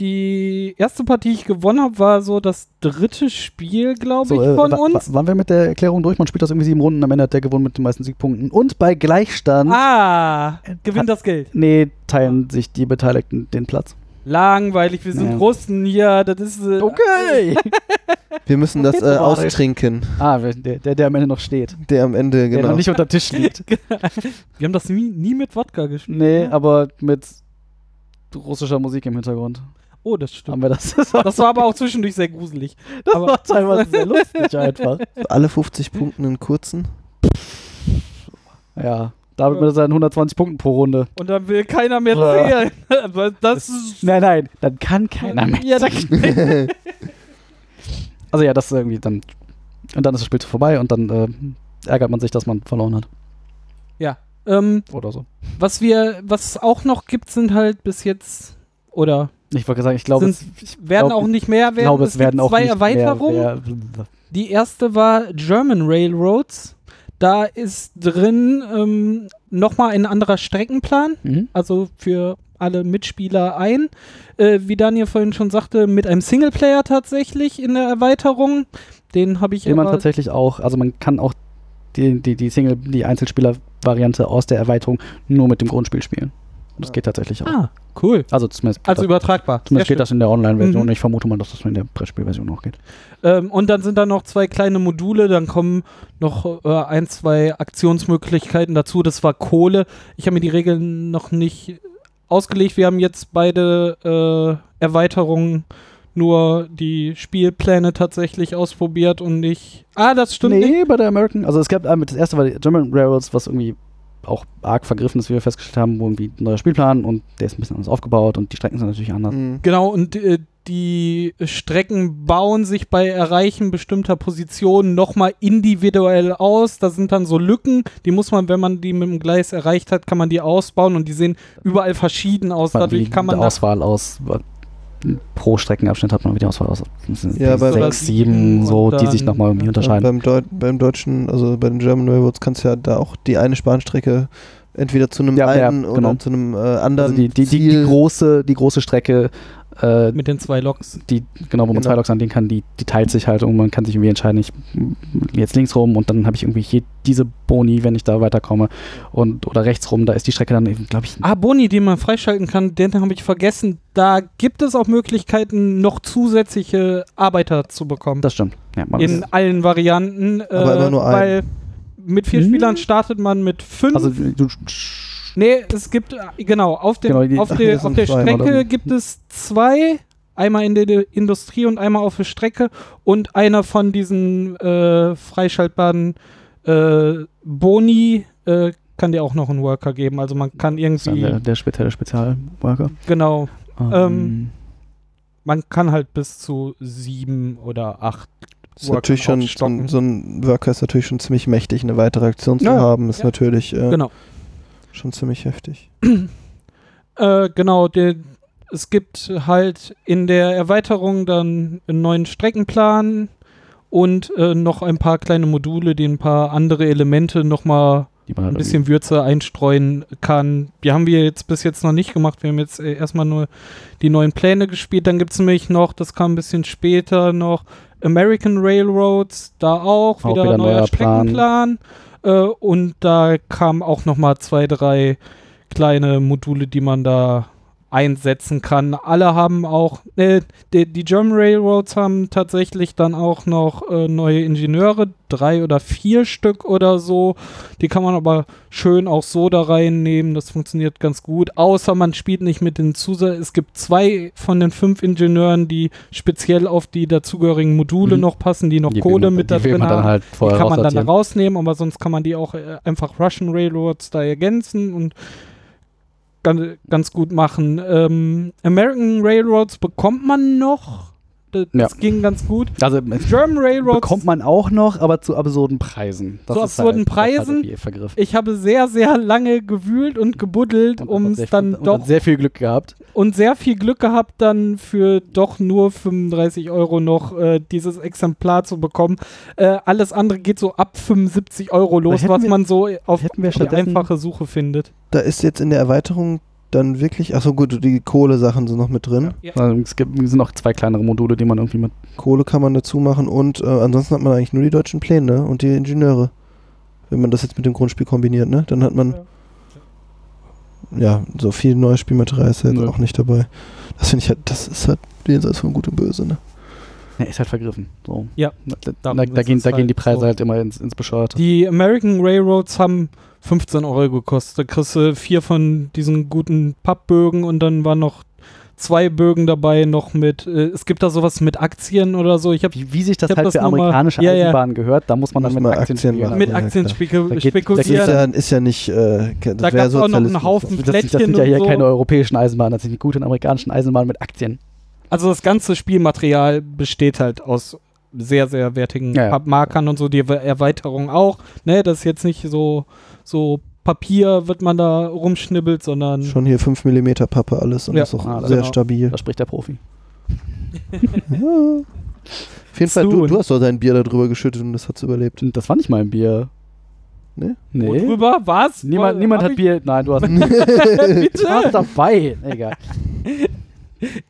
die erste Partie, die ich gewonnen habe, war so das dritte Spiel, glaube ich, äh, von wa- uns. wa- waren wir mit der Erklärung durch? Man spielt das irgendwie sieben Runden, am Ende hat der gewonnen mit den meisten Siegpunkten. Und bei Gleichstand, Ah, gewinnt das Geld. nee, teilen sich die Beteiligten den Platz. Langweilig, wir sind Ja. Russen hier, das ist. Äh, Okay! *laughs* Wir müssen das äh, so austrinken, ah, der, der, der am Ende noch steht. der am Ende, Der genau. noch nicht unter Tisch liegt. *laughs* Wir haben das nie, nie mit Wodka gespielt. nee, ne? aber mit russischer Musik im Hintergrund Oh, das haben stimmt. wir das. Das war, Das war aber auch zwischendurch sehr gruselig. das aber- war teilweise *laughs* sehr lustig einfach. Alle 50 Punkte in kurzen. Ja, David mit seinen 120 Punkten pro Runde. Und dann will keiner mehr Ja. zählen. *laughs* Das ist. Nein, nein, dann kann keiner mehr. Ja, da, *laughs* Also ja, das ist irgendwie dann. Und dann ist das Spiel vorbei und dann äh, ärgert man sich, dass man verloren hat. ähm, Oder so. was wir, was es auch noch gibt, sind halt bis jetzt oder Ich wollte sagen, ich glaube, es, ich werden glaub, auch nicht mehr werden. ich glaube, es, gibt werden auch zwei Erweiterungen. Die erste war German Railroads. Da ist drin ähm, nochmal ein anderer Streckenplan, mhm. also für alle Mitspieler ein. Äh, wie Daniel vorhin schon sagte, mit einem Singleplayer tatsächlich in der Erweiterung. Den habe ich Den man tatsächlich auch, also man kann auch die, die, die Single, die Einzelspieler-Variante aus der Erweiterung nur mit dem Grundspiel spielen. Das geht tatsächlich auch. Ah, cool. Also zumindest, Also übertragbar. zumindest Sehr geht das in der Online-Version. Mhm. Ich vermute mal, dass das in der Brettspielversion auch geht. Ähm, und dann sind da noch zwei kleine Module, dann kommen noch äh, ein, zwei Aktionsmöglichkeiten dazu. Das war Kohle. Ich habe mir die Regeln noch nicht ausgelegt. Wir haben jetzt beide äh, Erweiterungen nur die Spielpläne tatsächlich ausprobiert und nicht. Ah, das stimmt nicht. nee, bei der American, also es gab einmal, das erste war die German Railroads, was irgendwie auch arg vergriffen ist, wie wir festgestellt haben, wo irgendwie ein neuer Spielplan und der ist ein bisschen anders aufgebaut und die Strecken sind natürlich anders. Mhm. Genau, und äh, die Strecken bauen sich bei Erreichen bestimmter Positionen nochmal individuell aus. Da sind dann so Lücken, die muss man, wenn man die mit dem Gleis erreicht hat, kann man die ausbauen und die sehen überall verschieden aus. Dadurch kann man Auswahl aus, pro Streckenabschnitt hat man wieder aus, aus Ja, bei- sechs, sieben, so, die sich nochmal irgendwie Und unterscheiden. beim, Deu beim deutschen, also bei den German Railroads kannst du ja da auch die eine Bahnstrecke entweder zu einem Ja, ja, alten genau. oder zu einem äh, anderen Also die, die, die, die, große, die große Strecke, äh, Mit den zwei Loks. die, genau, wo man Genau. zwei Loks anlegen kann, die, die teilt sich halt und man kann sich irgendwie entscheiden, ich jetzt links rum und dann habe ich irgendwie hier diese Boni, wenn ich da weiterkomme und oder rechts rum, da ist die Strecke dann eben, glaube ich, Ah, Boni, die man freischalten kann, den habe ich vergessen. Da gibt es auch Möglichkeiten, noch zusätzliche Arbeiter zu bekommen. das stimmt. Ja, man in allen Varianten. Aber äh, immer nur einen. Weil mit vier Hm. Spielern startet man mit fünf. also du, nee, es gibt, genau, auf, dem, Genau, die- auf, *laughs* der, auf der Strecke oder? gibt es zwei. Einmal in der Industrie und einmal auf der Strecke. Und einer von diesen äh, freischaltbaren äh, Boni äh, kann dir auch noch einen Worker geben. Also man kann dann irgendwie, der, der spezielle Spezialworker. genau, Ähm, man kann halt bis zu sieben oder acht ist natürlich schon, so so ein Worker ist natürlich schon ziemlich mächtig, eine weitere Aktion zu ja. haben, ist Ja. natürlich äh, Genau. Schon ziemlich heftig. *clears throat* Äh, genau, der, es gibt halt in der Erweiterung dann einen neuen Streckenplan und äh, noch ein paar kleine Module, die ein paar andere Elemente nochmal halt ein bisschen Würze einstreuen kann. Die haben wir jetzt bis jetzt noch nicht gemacht. Wir haben jetzt äh, erstmal nur die neuen Pläne gespielt. Dann gibt es nämlich noch, das kam ein bisschen später noch, American Railroads, da auch, Auch wieder, wieder ein neuer neuer Plan. Äh, und da kamen auch nochmal zwei, drei kleine Module, die man da einsetzen kann. Alle haben auch, äh, die, die German Railroads haben tatsächlich dann auch noch äh, neue Ingenieure, drei oder vier Stück oder so. Die kann man aber schön auch so da reinnehmen. Das funktioniert ganz gut. Außer man spielt nicht mit den Zusatz. Es gibt zwei von den fünf Ingenieuren, die speziell auf die dazugehörigen Module Mhm. noch passen, die noch die Kohle man, mit da drin haben. halt Die kann man dann rausnehmen, aber sonst kann man die auch äh, einfach Russian Railroads da ergänzen und ganz, ganz gut machen. Ähm, American Railroads bekommt man noch. Das, das ging ganz gut. Also es German Railroads bekommt man auch noch, aber zu absurden Preisen. Das Zu ist absurden halt, halt Preisen? Vergriff. ich habe sehr, sehr lange gewühlt und gebuddelt, um es dann viel, und doch sehr viel Glück gehabt. und sehr viel Glück gehabt, dann für doch nur 35 Euro noch äh, dieses Exemplar zu bekommen. Äh, alles andere geht so ab 75 Euro los, was wir- man so auf die einfache Suche findet. Da ist jetzt in der Erweiterung dann wirklich, achso gut, die Kohle-Sachen sind noch mit drin. Also es, gibt, sind noch zwei kleinere Module, die man irgendwie mit. Kohle kann man dazu machen und äh, ansonsten hat man eigentlich nur die deutschen Pläne und die Ingenieure. Wenn man das jetzt mit dem Grundspiel kombiniert, ne? Dann hat man ja so viel neues Spielmaterial ist ja jetzt Nö. auch nicht dabei. Das finde ich halt, das ist halt jenseits von Gut und Böse, ne? Ja, ist halt vergriffen. So. Ja, Da, da, da, gehen, da gehen halt die Preise so. halt immer ins, ins Bescheuerte. Die American Railroads haben 15 Euro gekostet. Da kriegst du vier von diesen guten Pappbögen und dann waren noch zwei Bögen dabei, noch mit, äh, es gibt da sowas mit Aktien oder so. Ich habe wie, wie sich das hab halt das für nur mal- amerikanische Ja, ja. Eisenbahnen gehört, da muss man dann Muss mit man Aktien, Aktien mit ja, Aktien klar. spekul Da geht- da geht Das ist spekulieren. ja, ist ja nicht, äh, das Da wäre gab's auch noch einen. Haufen Das, das, das sind ja hier so. keine europäischen Eisenbahnen, das sind die guten amerikanischen Eisenbahnen mit Aktien. Also das ganze Spielmaterial besteht halt aus sehr, sehr wertigen Ja, ja. Pappmarkern und so, die Erwe- Erweiterung auch. Ne, das ist jetzt nicht so, so Papier, wird man da rumschnibbelt, sondern Schon hier 5 mm Pappe alles und Ja. ist auch Ah, sehr genau. stabil. Da spricht der Profi. *laughs* Ja. Auf jeden Fall, du, du hast doch dein Bier da drüber geschüttet und das hat's überlebt. Und das war nicht mal ein Bier. Ne? Nee. Worüber? Was? Niemand, Wo- niemand hat Bier. Nein, du hast *laughs* Bitte? *laughs* warst dabei. Egal.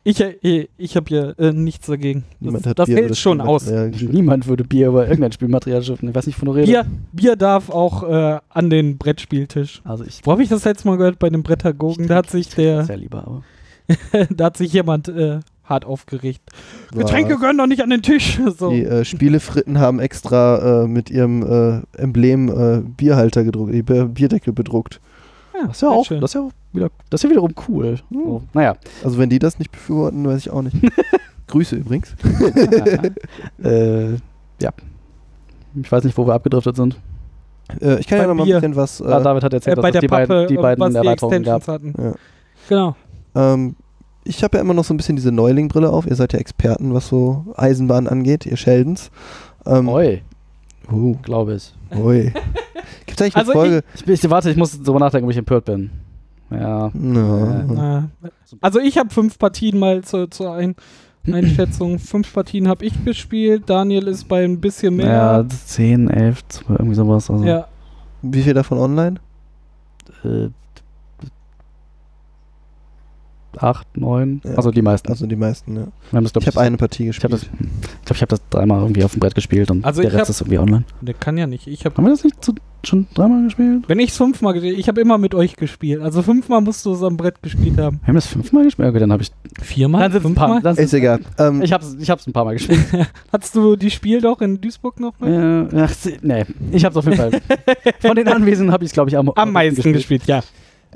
Ich, äh, ich habe hier äh, nichts dagegen. Niemand Das, das Bier hält schon aus. Niemand würde Bier über irgendein Spielmaterial schütten. Ich weiß nicht, von du redest. Bier, Bier darf auch äh, an den Brettspieltisch. Also ich Wo habe ich das letzte Mal gehört? Bei den Brettagogen. Da hat sich der, sehr lieber, aber. *laughs* da hat sich jemand äh, hart aufgeregt. War- Getränke gehören doch nicht an den Tisch. *laughs* So. Die äh, Spielefritten haben extra äh, mit ihrem äh, Emblem äh, Bierhalter gedruckt, die Bier- Bierdeckel bedruckt. Ja, Das ist ja auch, schön. das ist ja auch wieder, das ist ja wiederum cool. Hm. So, naja. Also wenn die das nicht befürworten, weiß ich auch nicht. *laughs* Grüße übrigens. *laughs* *laughs* äh, ja. Ich weiß nicht, wo wir abgedriftet sind. Äh, ich kann ja Beim noch mal ein bisschen was. ah, Äh, David hat Äh, erzählt, bei dass es die Pappe, beiden, die äh, beiden was die Erweiterungen gab. Ja. Genau. ähm, ich habe ja immer noch so ein bisschen diese Neuling-Brille auf. Ihr seid ja Experten, was so Eisenbahn angeht, ihr Sheldons. Ähm, Oi, uh, glaube ich. Ui. Gibt's eigentlich eine Also Folge? ich. Ich warte, ich muss drüber nachdenken, ob ich empört bin. Ja. Ja. Äh, also ich habe fünf Partien mal zur, zur Ein Einschätzung. *clears throat* fünf Partien habe ich gespielt. Daniel ist bei ein bisschen Ja, mehr. 10, 11, 12, irgendwie sowas. Also, Ja. Wie viel davon online? äh, 8, 9, Ja. also die meisten. Also die meisten, ja. Das, Ich habe eine Partie ich habe gespielt. ich glaub, ich hab das dreimal irgendwie auf dem Brett gespielt und Also der ich Rest hab- ist irgendwie online. Der kann ja nicht. Ich habe Haben wir das nicht zu, schon dreimal gespielt? Wenn ich fünfmal gespielt ich habe immer mit euch gespielt. Also fünfmal musst du es am Brett gespielt haben. Wir haben das fünfmal gespielt? Okay, dann habe ich. Viermal? Dann sind es ein paar. Fünfmal? Dann Ist egal. Ähm, Ich hab's, ich hab's ein paar Mal gespielt. *laughs* Hattest du die Spiel doch in Duisburg noch? äh, ach, nee, ich hab's auf jeden Fall. *laughs* Von den Anwesenden habe ich, glaube ich, am, Am meisten gespielt, ja.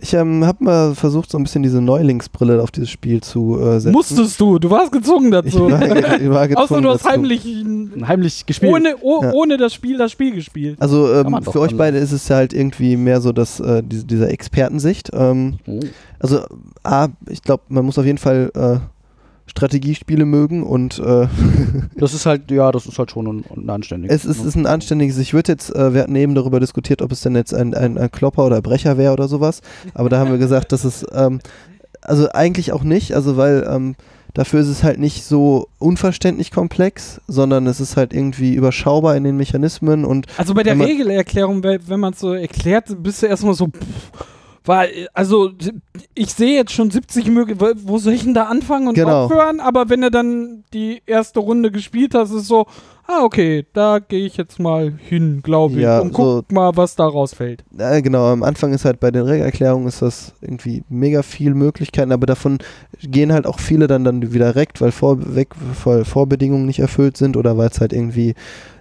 Ich ähm, habe mal versucht, so ein bisschen diese Neulingsbrille auf dieses Spiel zu äh, setzen. Musstest du, du warst gezwungen Ich dazu. war, ge- ich war *laughs* Außer gezwungen du hast dazu. heimlich Heimlich gespielt. ohne, oh, Ja. ohne das Spiel das Spiel gespielt. Also ähm, für euch beide ist es ja halt irgendwie mehr so dass äh, diese, dieser Expertensicht. Ähm, Oh. also A, ich glaube, man muss auf jeden Fall äh, Strategiespiele mögen und äh, *laughs* Das ist halt, ja, das ist halt schon ein, ein anständiges. es ist, ne? ist ein anständiges. Ich würde jetzt, äh, wir hatten eben darüber diskutiert, ob es denn jetzt ein, ein, ein Klopper oder Brecher wäre oder sowas. Aber da haben wir gesagt, dass es, ähm, also eigentlich auch nicht, also weil ähm, dafür ist es halt nicht so unverständlich komplex, sondern es ist halt irgendwie überschaubar in den Mechanismen und Also bei der Regelerklärung, we- wenn man es so erklärt, bist du erstmal so. Pff, weil, also, ich sehe jetzt schon 70 Möglichkeiten. Wo soll ich denn da anfangen und Genau. aufhören? Aber wenn du dann die erste Runde gespielt hast, ist so, ah, okay, da gehe ich jetzt mal hin, glaube ich. Ja, und guck mal, was da rausfällt. äh, genau, am Anfang ist halt bei den Regelerklärungen ist das irgendwie mega viel Möglichkeiten, aber davon gehen halt auch viele dann, dann wieder direkt, weil, vor, weg, weil Vorbedingungen nicht erfüllt sind oder weil es halt irgendwie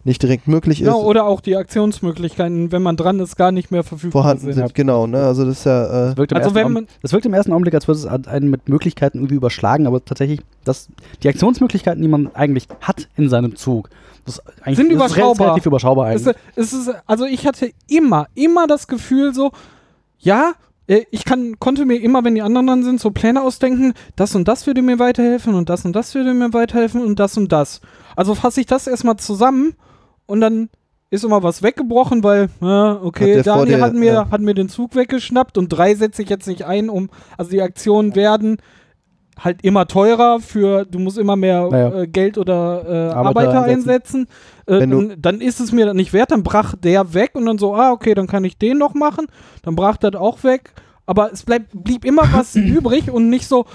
nicht direkt möglich ist. Ja, oder auch die Aktionsmöglichkeiten, wenn man dran ist, gar nicht mehr verfügbar vorhanden sind. Genau, ne? Also das ist ja. Äh, Das wirkt, im Also man- das wirkt im ersten Augenblick, als würde es einen mit Möglichkeiten irgendwie überschlagen, aber tatsächlich, das, die Aktionsmöglichkeiten, die man eigentlich hat in seinem Zug, das ist eigentlich Sind das ist überschaubar. relativ überschaubar Es, eigentlich. es ist, also ich hatte immer, immer das Gefühl so, ja, äh, ich kann, konnte mir immer, wenn die anderen dran sind, so Pläne ausdenken, das und das würde mir weiterhelfen und das und das würde mir weiterhelfen und das und das. Also fasse ich das erstmal zusammen und dann ist immer was weggebrochen, weil, ja, okay, Hat dir, hat, mir, ja. hat mir den Zug weggeschnappt und drei setze ich jetzt nicht ein, um, also die Aktionen werden halt immer teurer für, du musst immer mehr Naja. äh, Geld oder äh, Arbeiter einsetzen. einsetzen. Äh, dann, dann ist es mir nicht wert, dann brach der weg und dann so, ah, okay, dann kann ich den noch machen. Dann brach das auch weg. Aber es bleibt, blieb immer was *clears throat* übrig und nicht so,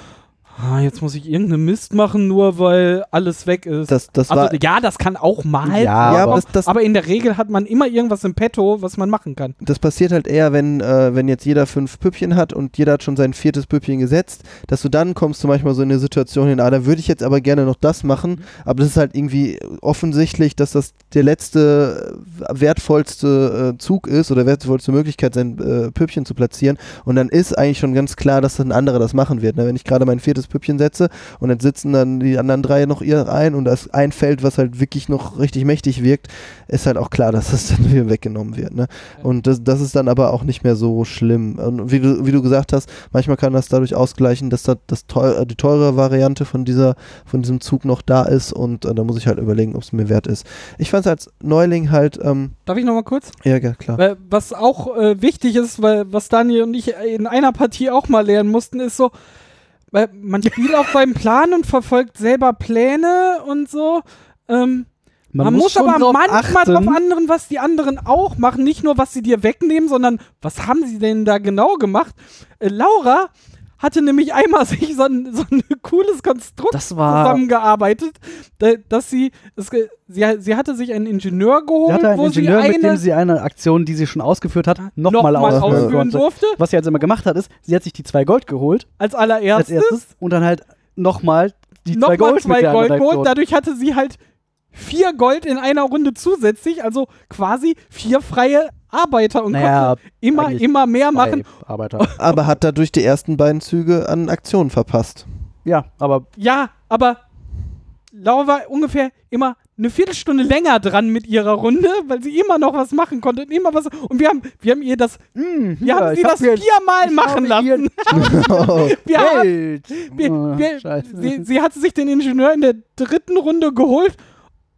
ah, jetzt muss ich irgendeinen Mist machen, nur weil alles weg ist. das, das war. also ja, das kann auch mal. Ja, aber- das, das, aber in der Regel hat man immer irgendwas im Petto, was man machen kann. das passiert halt eher, wenn, äh, wenn jetzt jeder fünf Püppchen hat und jeder hat schon sein viertes Püppchen gesetzt, dass du dann kommst du manchmal so in eine Situation hin, ah, da würde ich jetzt aber gerne noch das machen, aber das ist halt irgendwie offensichtlich, dass das der letzte äh, wertvollste äh, Zug ist oder wertvollste Möglichkeit, sein äh, Püppchen zu platzieren und dann ist eigentlich schon ganz klar, dass ein anderer das machen wird. Ne? Wenn ich gerade mein viertes Püppchen setze und jetzt sitzen dann die anderen drei noch ihr ein und das ein Feld, was halt wirklich noch richtig mächtig wirkt, ist halt auch klar, *laughs* dass das dann wieder weggenommen wird. Ne? Und das, das ist dann aber auch nicht mehr so schlimm. Und wie du, wie du gesagt hast, manchmal kann das dadurch ausgleichen, dass da das teuer, äh, die teure Variante von dieser, von diesem Zug noch da ist und äh, da muss ich halt überlegen, ob es mir wert ist. Ich fand es als Neuling halt, ähm, Darf ich nochmal kurz? ja, ja, klar. Weil, was auch äh, wichtig ist, weil was Daniel und ich in einer Partie auch mal lernen mussten, ist so, weil man spielt auf seinem Plan und verfolgt selber Pläne und so. Ähm, man, muss, schon aber manchmal achten. drauf anderen, was die anderen auch machen. Nicht nur, was sie dir wegnehmen, sondern was haben sie denn da genau gemacht? Äh, Laura hatte nämlich einmal sich so ein, so ein cooles Konstrukt Das zusammengearbeitet, da- dass sie, es, sie, sie hatte sich einen Ingenieur Sie geholt, hatte einen wo Ingenieur, sie eine mit dem sie eine Aktion, die sie schon ausgeführt hat, nochmal nochmal ausführen durfte, Was sie jetzt immer gemacht hat, ist, sie hat sich die zwei Gold geholt. Als als allererstes. erstes. Und dann halt nochmal die zwei Nochmal Gold zwei Gold geholt. Dadurch hatte sie halt vier Gold in einer Runde zusätzlich, also quasi vier freie Arbeiter und Naja, konnte immer, immer mehr machen. Arbeiter. Aber hat dadurch die ersten beiden Züge an Aktionen verpasst. ja, aber Ja, aber Laura war ungefähr immer eine Viertelstunde länger dran mit ihrer Runde, weil sie immer noch was machen konnte und immer was. Und wir haben, wir haben ihr das, mh, *laughs* *laughs* wir haben sie das viermal machen lassen. Wir haben, wir, Oh, wir, Scheiße. sie, sie hat sich den Ingenieur in der dritten Runde geholt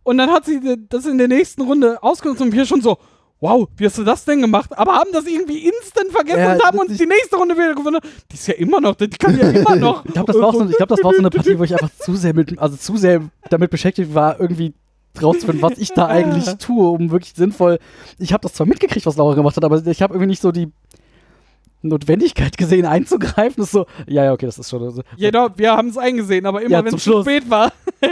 und dann hat sie das in der nächsten Runde ausgenutzt und wir schon so, wow, wie hast du das denn gemacht? Aber haben das irgendwie instant vergessen Ja, und haben uns die nächste Runde wieder gewonnen. Die ist ja immer noch, die kann ja immer noch. *laughs* Ich glaube, das, war auch so, ich glaub, das war so eine Partie, wo ich einfach zu sehr mit, also zu sehr damit beschäftigt war, irgendwie rauszufinden, was ich da eigentlich *laughs* tue, um wirklich sinnvoll. Ich habe das zwar mitgekriegt, was Laura gemacht hat, aber ich habe irgendwie nicht so die Notwendigkeit gesehen, einzugreifen. Das ist so, ja, ja, okay, das ist schon. Also, Genau, wir haben es eingesehen, aber immer Ja, wenn es zu Schluss. spät war. *laughs*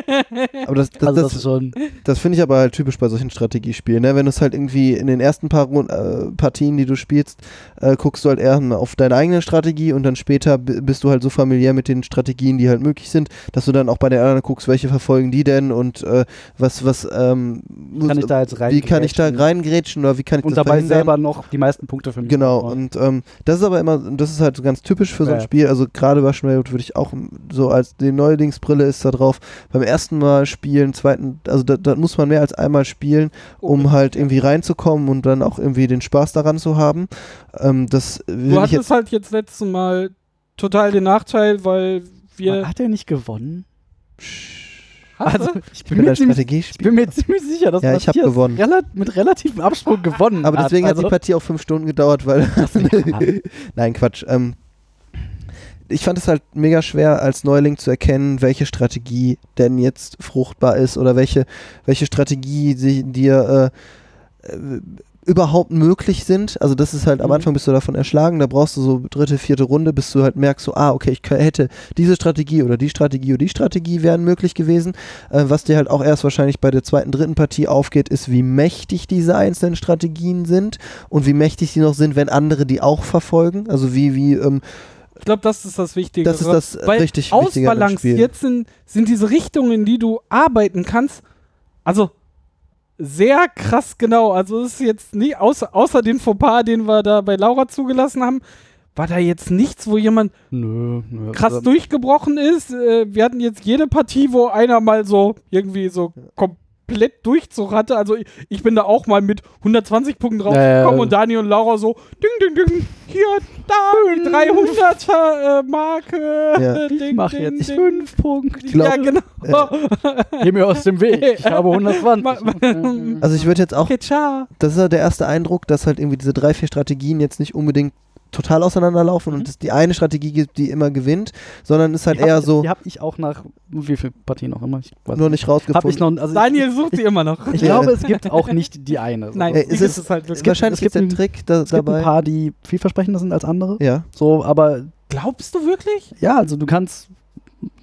Aber das, das, also das, das ist schon. Das finde ich aber halt typisch bei solchen Strategiespielen. Ne? Wenn du es halt irgendwie in den ersten paar äh, Partien, die du spielst, äh, guckst du halt eher auf deine eigene Strategie und dann später bist du halt so familiär mit den Strategien, die halt möglich sind, dass du dann auch bei den anderen guckst, welche verfolgen die denn und äh, was, was, ähm, Kann ich da jetzt rein? wie kann ich da reingrätschen oder wie kann ich Und das dabei verhindern? selber noch die meisten Punkte für mich. Genau, aufbauen. und ähm, das ist aber immer, das ist halt ganz typisch für so ein Ja. Spiel. Also gerade bei Schmerwood würde ich auch so als die Neulingsbrille ist da drauf. Beim ersten Mal spielen, zweiten, also da, da muss man mehr als einmal spielen, um halt irgendwie reinzukommen und dann auch irgendwie den Spaß daran zu haben. Ähm, das Du ich hattest jetzt. halt jetzt letztes Mal total den Nachteil, weil wir. Hat er nicht gewonnen? Hast Also, ich bin, bin mir ein ziemlich, ich Strategiespiel. bin mir ziemlich sicher, dass Ja, ich hab Matthias gewonnen. Rela mit relativem Absprung gewonnen Aber deswegen hat. hat die Also, Partie auch fünf Stunden gedauert, weil. *laughs* *laughs* Nein, Quatsch. Ähm, ich fand es halt mega schwer, als Neuling zu erkennen, welche Strategie denn jetzt fruchtbar ist oder welche, welche Strategie dir äh, äh, überhaupt möglich sind. Also das ist halt, am Mhm. Anfang bist du davon erschlagen, da brauchst du so dritte, vierte Runde, bis du halt merkst, so, ah, okay, ich hätte diese Strategie oder die Strategie oder die Strategie wären möglich gewesen. Äh, was dir halt auch erst wahrscheinlich bei der zweiten, dritten Partie aufgeht, ist, wie mächtig diese einzelnen Strategien sind und wie mächtig sie noch sind, wenn andere die auch verfolgen. Also wie, wie, ähm, Ich glaube, das ist das Wichtige. das ist das Weil richtig ausbalanciert sind, sind diese Richtungen, in die du arbeiten kannst, also sehr krass genau. Also es ist jetzt nie, außer, außer den Fauxpas, den wir da bei Laura zugelassen haben, war da jetzt nichts, wo jemand Nö, nö. krass Also, durchgebrochen ist. Äh, wir hatten jetzt jede Partie, wo einer mal so irgendwie so komplett Durchzug hatte. Also ich, ich bin da auch mal mit 120 Punkten rausgekommen Ja, ja. und Daniel und Laura so ding, ding, ding, hier, da, die 300er äh, Marke. Ja. Ich Ding, mache ding, jetzt ding. fünf Punkte. Ja, genau. Geh mir aus dem Weg. Ich *laughs* habe 120. *laughs* Also ich würde jetzt auch, okay, ciao. das ist halt der erste Eindruck, dass halt irgendwie diese drei, vier Strategien jetzt nicht unbedingt total auseinanderlaufen Mhm. und es die eine Strategie gibt, die immer gewinnt, sondern ist halt Die hab eher so Die habe ich auch nach wie viel Partien auch immer. Ich weiß nur nicht rausgefunden. ich noch. Also Daniel sucht sie immer noch. *laughs* Ich, glaube, es gibt *laughs* auch nicht die eine. Nein, Äh, die es gibt ist- es halt es gibt, wahrscheinlich es gibt gibt es einen ein- Trick da, Es gibt dabei. ein paar, die vielversprechender sind als andere. ja. So, aber Glaubst du wirklich? ja, also du kannst,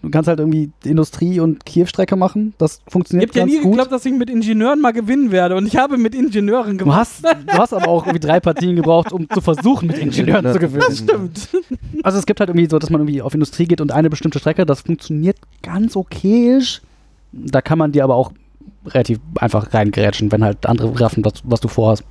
du kannst halt irgendwie die Industrie- und Kiew-Strecke machen. Das Ich funktioniert habe ja ganz nie gut. geglaubt, dass ich mit Ingenieuren mal gewinnen werde. Und ich habe mit Ingenieuren Du gewonnen. hast, du hast aber auch irgendwie drei Partien gebraucht, um zu versuchen, mit Ingenieuren Ja, zu gewinnen. das Stimmt. Also es gibt halt irgendwie so, dass man irgendwie auf Industrie geht und eine bestimmte Strecke, das funktioniert ganz okayisch. Da kann man dir aber auch relativ einfach reingrätschen, wenn halt andere raffen, was, was du vorhast.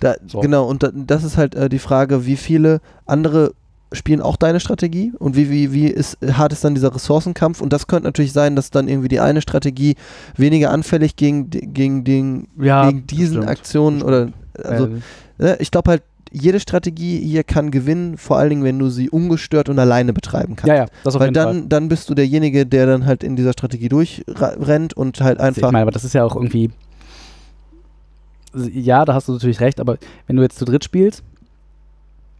Da, So. Genau, und da, das ist halt äh, die Frage, wie viele andere spielen auch deine Strategie und wie, wie, wie ist, hart ist dann dieser Ressourcenkampf und das könnte natürlich sein, dass dann irgendwie die eine Strategie weniger anfällig gegen, gegen, den, Ja, gegen diesen stimmt. Aktionen oder also Äh, ne, ich glaube halt, jede Strategie hier kann gewinnen, vor allen Dingen, wenn du sie ungestört und alleine betreiben kannst. ja, ja, das auf Weil jeden Fall. dann, dann bist du derjenige, der dann halt in dieser Strategie durchrennt und halt einfach. Ich meine, aber das ist ja auch irgendwie. Ja, da hast du natürlich recht, aber wenn du jetzt zu dritt spielst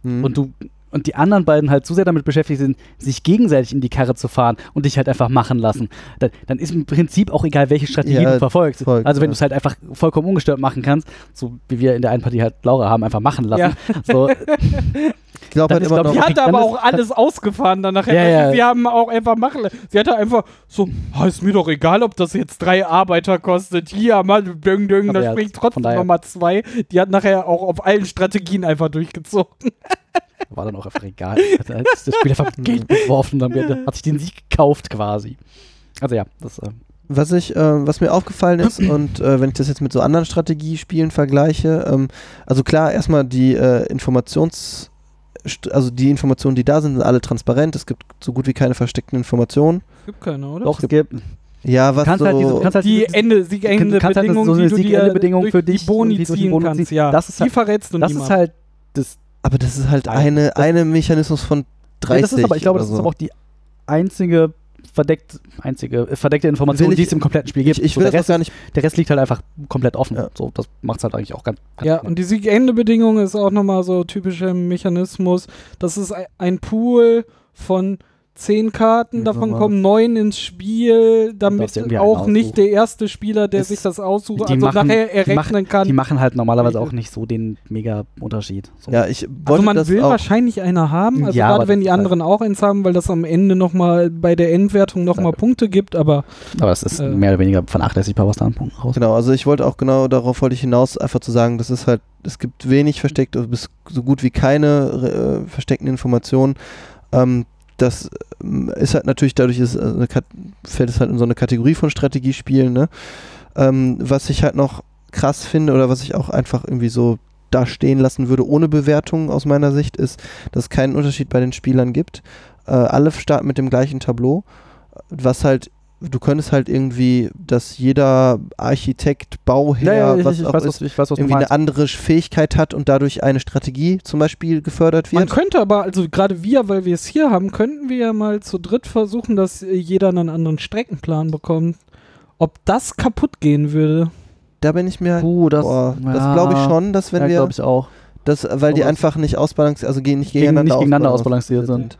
Hm. und du und die anderen beiden halt zu sehr damit beschäftigt sind, sich gegenseitig in die Karre zu fahren und dich halt einfach machen lassen, dann, dann ist im Prinzip auch egal, welche Strategie Ja, du verfolgst. voll, also wenn ja. du es halt einfach vollkommen ungestört machen kannst, so wie wir in der einen Partie halt Laura haben, einfach machen lassen. So, ich *laughs* glaube halt immer glaub noch. Die hat aber auch alles ausgefahren dann nachher. Ja, Also ja. Sie haben auch einfach machen. Sie hatte einfach so, ah, ist mir doch egal, ob das jetzt drei Arbeiter kostet. Hier, mal ding, Aber da springt trotzdem nochmal zwei. Die hat nachher auch auf allen Strategien einfach durchgezogen. *laughs* war dann auch einfach egal. Hat halt das Spiel einfach *laughs* Geld beworfen und dann hat sich den Sieg gekauft quasi. Also ja, das äh, Was ich, äh, was mir aufgefallen ist *clears throat* und äh, wenn ich das jetzt mit so anderen Strategiespielen vergleiche, ähm, also klar, erstmal die äh, Informations, also die Informationen, die da sind, sind alle transparent. Es gibt so gut wie keine versteckten Informationen. Gibt keine, oder? doch, es gibt. Ja, was kannst so, halt diese, du kannst halt Die diese, Ende, Siegende kannst halt so eine die du dir Siegende-Bedingung durch für die dich Boni irgendwie durch die ziehen Boni kannst, ziehen. ja. Das ist die halt- verrätst du das niemandem. ist halt das aber das ist halt eine, eine Mechanismus von 30. Ja, das ist aber, ich glaube, oder das ist so. aber auch die einzige verdeckt, einzige, äh, verdeckte Information, ich- die es im kompletten Spiel gibt. Ich, ich so, will der, das Rest, auch gar nicht. der Rest liegt halt einfach komplett offen. Ja. So, das macht es halt eigentlich auch ganz, ganz Ja, und die Sieg-Ende-Bedingung ist auch nochmal so typischer Mechanismus. Das ist ein Pool von zehn Karten, Ja, davon kommen neun ins Spiel, damit auch nicht der erste Spieler, der sich das aussucht, die also machen- nachher die errechnen machen- kann. Die machen halt normalerweise Welche? auch nicht so den mega Unterschied. So. Ja, ich also wollte man das will auch. wahrscheinlich einer haben, also Ja, gerade wenn die halt- anderen auch eins haben, weil das am Ende nochmal bei der Endwertung nochmal Ja. Punkte gibt, aber Aber es ist Äh. mehr oder weniger vernachlässigbar, was da an Punkten rauskommt. Genau, also ich wollte auch genau darauf wollte ich hinaus, einfach zu sagen, das ist halt, es gibt wenig versteckte, bis so gut wie keine äh, versteckten Informationen. Ähm, das ähm, ist halt natürlich dadurch ist, äh, eine fällt es halt in so eine Kategorie von Strategiespielen. Ne? Ähm, was ich halt noch krass finde oder was ich auch einfach irgendwie so da stehen lassen würde ohne Bewertung aus meiner Sicht ist, dass es keinen Unterschied bei den Spielern gibt. Äh, alle starten mit dem gleichen Tableau, was halt du könntest halt irgendwie, dass jeder Architekt, Bauherr, ich, was ich, auch weiß, ist, was, ich weiß, was irgendwie eine andere Fähigkeit hat und dadurch eine Strategie zum Beispiel gefördert man wird. könnte aber, also gerade wir, weil wir es hier haben, könnten wir ja mal zu dritt versuchen, dass jeder einen anderen Streckenplan bekommt. Ob das kaputt gehen würde. Da bin ich mir halt, Puh, das, boah, das ja, glaube ich schon, dass wenn ja, wir, glaube ich auch. das, weil die einfach nicht ausbalanciert, also gehen nicht Gegen- gegeneinander, nicht gegeneinander ausbalanciert sind.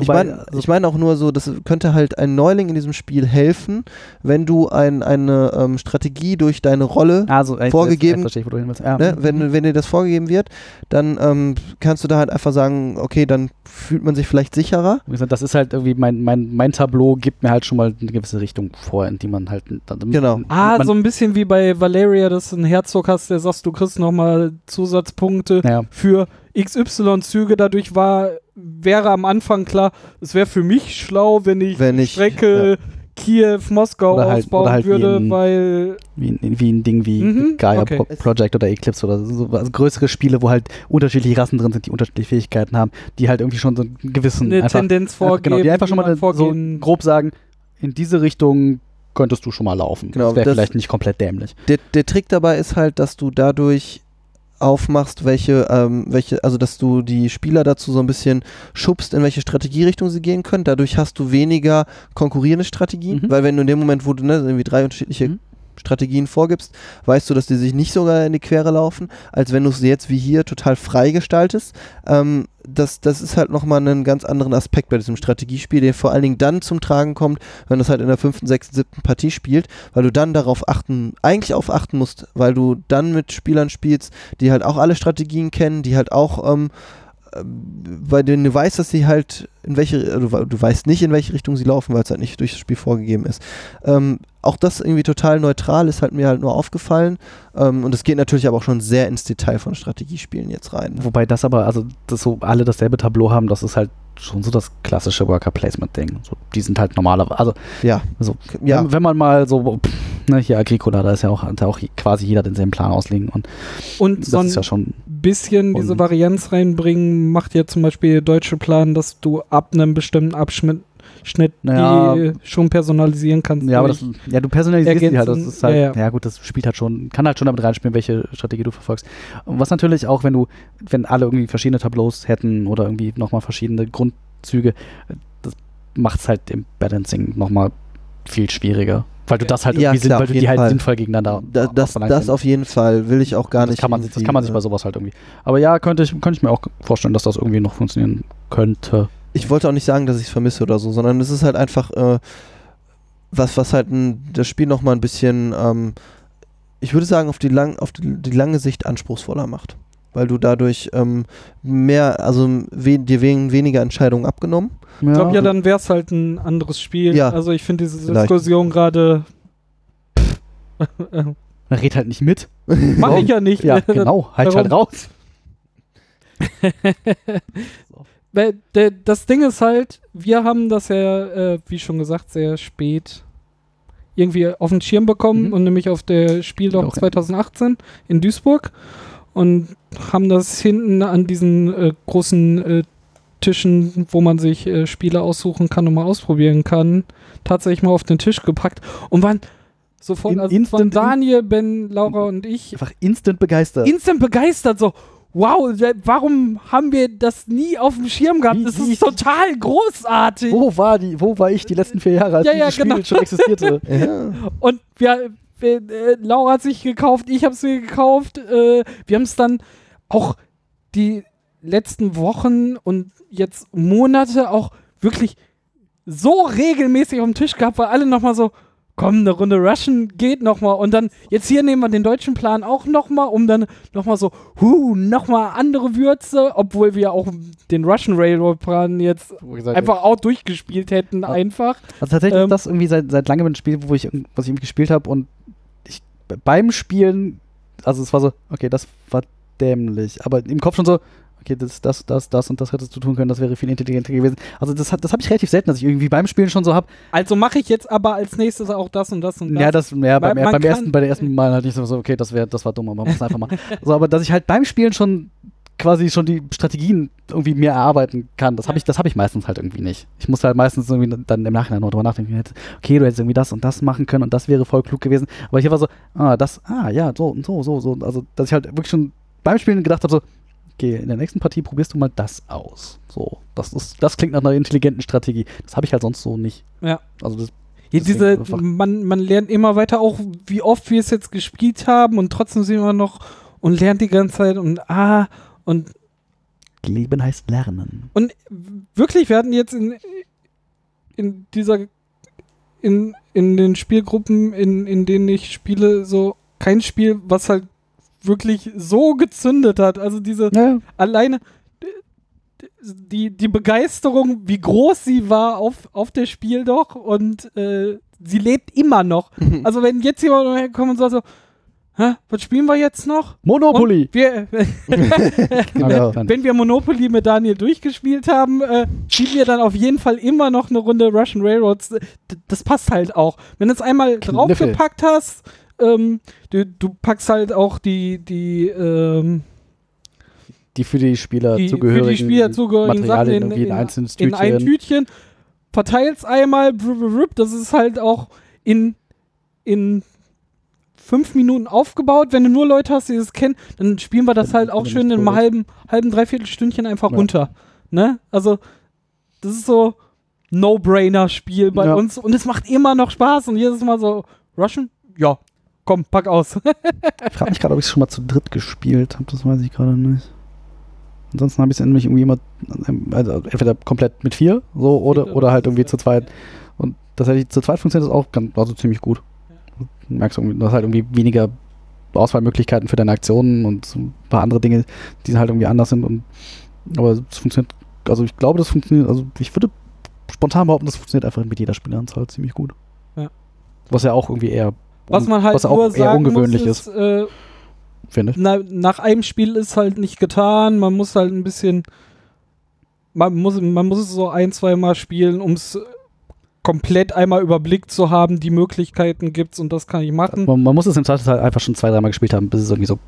Ich meine also- ich mein auch nur so, das könnte halt ein Neuling in diesem Spiel helfen, wenn du ein, eine ähm, Strategie durch deine Rolle Also, vorgegeben- ich. Ja. Ne? Wenn, wenn dir das vorgegeben wird, dann ähm, kannst du da halt einfach sagen, okay, dann fühlt man sich vielleicht sicherer. Wie gesagt, das ist halt irgendwie, mein, mein, mein Tableau gibt mir halt schon mal eine gewisse Richtung vor, in die man halt. Dann, Genau. Ah, so ein bisschen wie bei Valeria, dass du einen Herzog hast, der sagst, du kriegst nochmal Zusatzpunkte ja. für XY-Züge. Dadurch war, wäre am Anfang klar, es wäre für mich schlau, wenn ich Wenn ich- Strecke Kiew, Moskau Oder halt- ausbauen oder halt wie würde, in- weil Wie, ein- wie ein Ding wie Mhm, Gaia okay. Pro Project oder Eclipse oder so. Also größere Spiele, wo halt unterschiedliche Rassen drin sind, die unterschiedliche Fähigkeiten haben, die halt irgendwie schon so einen gewissen. eine einfach, Tendenz einfach, vorgeben. genau, die einfach schon mal so vorgehen. grob sagen, in diese Richtung könntest du schon mal laufen. Genau, das wäre vielleicht nicht komplett dämlich. Der, der Trick dabei ist halt, dass du dadurch aufmachst, welche, ähm, welche, also dass du die Spieler dazu so ein bisschen schubst, in welche Strategierichtung sie gehen können. Dadurch hast du weniger konkurrierende Strategien, Mhm. weil wenn du in dem Moment, wo du ne, irgendwie drei unterschiedliche Mhm. Strategien vorgibst, weißt du, dass die sich nicht sogar in die Quere laufen, als wenn du es jetzt wie hier total frei gestaltest. Ähm, das, das ist halt nochmal einen ganz anderen Aspekt bei diesem Strategiespiel, der vor allen Dingen dann zum Tragen kommt, wenn du es halt in der fünften, sechsten, siebten Partie spielt, weil du dann darauf achten, eigentlich auf achten musst, weil du dann mit Spielern spielst, die halt auch alle Strategien kennen, die halt auch ähm, äh, bei denen du weißt, dass sie halt in welche, äh, du, we- du weißt nicht, in welche Richtung sie laufen, weil es halt nicht durch das Spiel vorgegeben ist. Ähm, auch das irgendwie total neutral ist halt mir halt nur aufgefallen. Ähm, und es geht natürlich aber auch schon sehr ins Detail von Strategiespielen jetzt rein. Wobei das aber, also dass so alle dasselbe Tableau haben, das ist halt schon so das klassische Worker Placement Ding. So, die sind halt normalerweise, also Ja. so, Ja. wenn, wenn man mal so, pff, ne, hier Agricola, da ist ja auch, ja auch quasi jeder denselben Plan auslegen und Und das ist ja schon, bisschen diese Und- Varianz reinbringen, macht ja zum Beispiel deutsche Plan, dass du ab einem bestimmten Abschnitt Schnitt Naja. die schon personalisieren kannst. ja, aber das, ja, du personalisierst die halt, das Ergänzen, ist halt, ja, ja, ja. gut, das spielt halt schon, kann halt schon damit reinspielen, welche Strategie du verfolgst. Und was natürlich auch, wenn du, wenn alle irgendwie verschiedene Tableaus hätten oder irgendwie nochmal verschiedene Grundzüge, das macht es halt im Balancing nochmal viel schwieriger. Weil du das halt Ja, irgendwie, klar, sind, weil du die halt Fall. sinnvoll gegeneinander Da, das, das auf jeden Fall will ich auch gar das nicht. Kann man, sich- das kann man sich bei sowas halt irgendwie. Aber ja, könnte ich, könnte ich mir auch vorstellen, dass das irgendwie noch funktionieren könnte. ich wollte auch nicht sagen, dass ich es vermisse oder so, sondern es ist halt einfach äh, was, was halt ein, das Spiel nochmal ein bisschen, ähm, ich würde sagen, auf die, lang, auf die, die lange Sicht anspruchsvoller macht. Weil du dadurch ähm, mehr, also we dir wegen weniger Entscheidungen abgenommen. Ja, Ich glaube, ja, dann wäre es halt ein anderes Spiel. Ja. Also ich finde diese Vielleicht. Diskussion gerade. *laughs* Man redet halt nicht mit. *laughs* Mach ich ja nicht. Ja, genau, halt halt raus. *laughs* Das Ding ist halt, wir haben das ja, äh, wie schon gesagt, sehr spät irgendwie auf den Schirm bekommen Mhm. und nämlich auf der Spieldoch Auch, ja. 2018 in Duisburg und haben das hinten an diesen äh, großen äh, Tischen, wo man sich äh, Spiele aussuchen kann und mal ausprobieren kann, tatsächlich mal auf den Tisch gepackt und waren sofort, In- also instant- Daniel, Ben, Laura und ich Einfach instant begeistert. instant begeistert, so, wow, warum haben wir das nie auf dem Schirm gehabt? Wie- das ist total großartig. Wo war, die, wo war ich die letzten vier Jahre, als Ja, ja, dieses Spiel genau. schon existierte? *laughs* Ja. Und wir äh, Laura hat sich gekauft, ich habe es mir gekauft. Äh, wir haben es dann auch die letzten Wochen und jetzt Monate auch wirklich so regelmäßig auf dem Tisch gehabt, weil alle nochmal so, komm, eine Runde Russian geht nochmal. Und dann, jetzt hier nehmen wir den deutschen Plan auch nochmal, um dann nochmal so, huh, nochmal andere Würze, obwohl wir auch den Russian Railroad Plan jetzt gesagt, einfach auch durchgespielt hätten, Ja. einfach. Also tatsächlich Ähm, ist das irgendwie seit, seit langem ein Spiel, wo ich, was ich gespielt habe und beim Spielen, also es war so, okay, das war dämlich, aber im Kopf schon so, okay, das, das, das, das und das hättest du tun können, das wäre viel intelligenter gewesen. Also das, hat- das habe ich relativ selten, dass ich irgendwie beim Spielen schon so habe, Also mache ich jetzt aber als nächstes auch das und das und das. ja, das, ja, beim, beim, ersten, bei der ersten *laughs* Mal halt nicht so, so, okay, das, wär, das war dumm, aber man muss einfach mal. so, aber dass ich halt beim Spielen schon quasi schon die Strategien irgendwie mir erarbeiten kann, das habe ich, das habe ich meistens halt irgendwie nicht. Ich muss halt meistens irgendwie dann im Nachhinein noch drüber nachdenken, okay, du hättest irgendwie das und das machen können und das wäre voll klug gewesen. Aber hier war so, ah, das, ah, ja, so und so, so, so. Also, dass ich halt wirklich schon beim Spielen gedacht habe, so, okay, in der nächsten Partie probierst du mal das aus. So, das ist, das klingt nach einer intelligenten Strategie. Das habe ich halt sonst so nicht. Ja. Also das, Ja, diese, man, man lernt immer weiter auch, wie oft wir es jetzt gespielt haben und trotzdem sind wir noch und lernt die ganze Zeit und ah und, Leben heißt Lernen. und wirklich, wir hatten jetzt in, in dieser in, in den Spielgruppen, in, in denen ich spiele, so kein Spiel, was halt wirklich so gezündet hat. Also diese Ja, alleine die, die Begeisterung, wie groß sie war auf, auf das Spiel doch und äh, sie lebt immer noch. *laughs* Also wenn jetzt jemand herkommt und sagt so, Hä, was spielen wir jetzt noch? Monopoly. Wir, *laughs* Genau. Dann- wenn wir Monopoly mit Daniel durchgespielt haben, äh, spielen wir dann auf jeden Fall immer noch eine Runde Russian Railroads. D das passt halt auch. Wenn du es einmal Kniffel. draufgepackt hast, ähm, du, du packst halt auch die, die, ähm, die für die Spieler die, für zugehörigen die Spieler zugehörigen Sachen Materialien in, irgendwie in, in, ein einzelnes in Tütchen. ein Tütchen, verteilst einmal, das ist halt auch in, in fünf Minuten aufgebaut. Wenn du nur Leute hast, die das kennen, dann spielen wir das halt auch schön ich in einem halben, halben, dreiviertel Stündchen einfach Ja. runter. Ne? Also, das ist so No-Brainer-Spiel bei Ja. uns und es macht immer noch Spaß und jedes Mal so, Russian? Ja, komm, pack aus. Ich frage mich gerade, ob ich es schon mal zu dritt gespielt habe. Das weiß ich gerade nicht. Ansonsten habe ich es nämlich irgendwie immer, also entweder komplett mit vier, so, oder, oder halt irgendwie zu zu zweit. Und tatsächlich zu zweit funktioniert das auch ganz, also ziemlich gut. Du merkst du hast halt irgendwie weniger Auswahlmöglichkeiten für deine Aktionen und so ein paar andere Dinge, die halt irgendwie anders sind. Und, aber es funktioniert, also ich glaube, das funktioniert, also ich würde spontan behaupten, das funktioniert einfach mit jeder Spieleranzahl ziemlich gut. Ja. Was ja auch irgendwie eher, Was man halt was auch eher ungewöhnlich muss, ist, äh, finde ich. na, nach einem Spiel ist halt nicht getan. Man muss halt ein bisschen. Man muss, man muss es so ein, zwei Mal spielen, um es komplett einmal überblickt zu haben. Die Möglichkeiten gibt's und das kann ich machen. Man, man muss es im Zweifelsfall einfach schon zwei, dreimal gespielt haben, bis es irgendwie so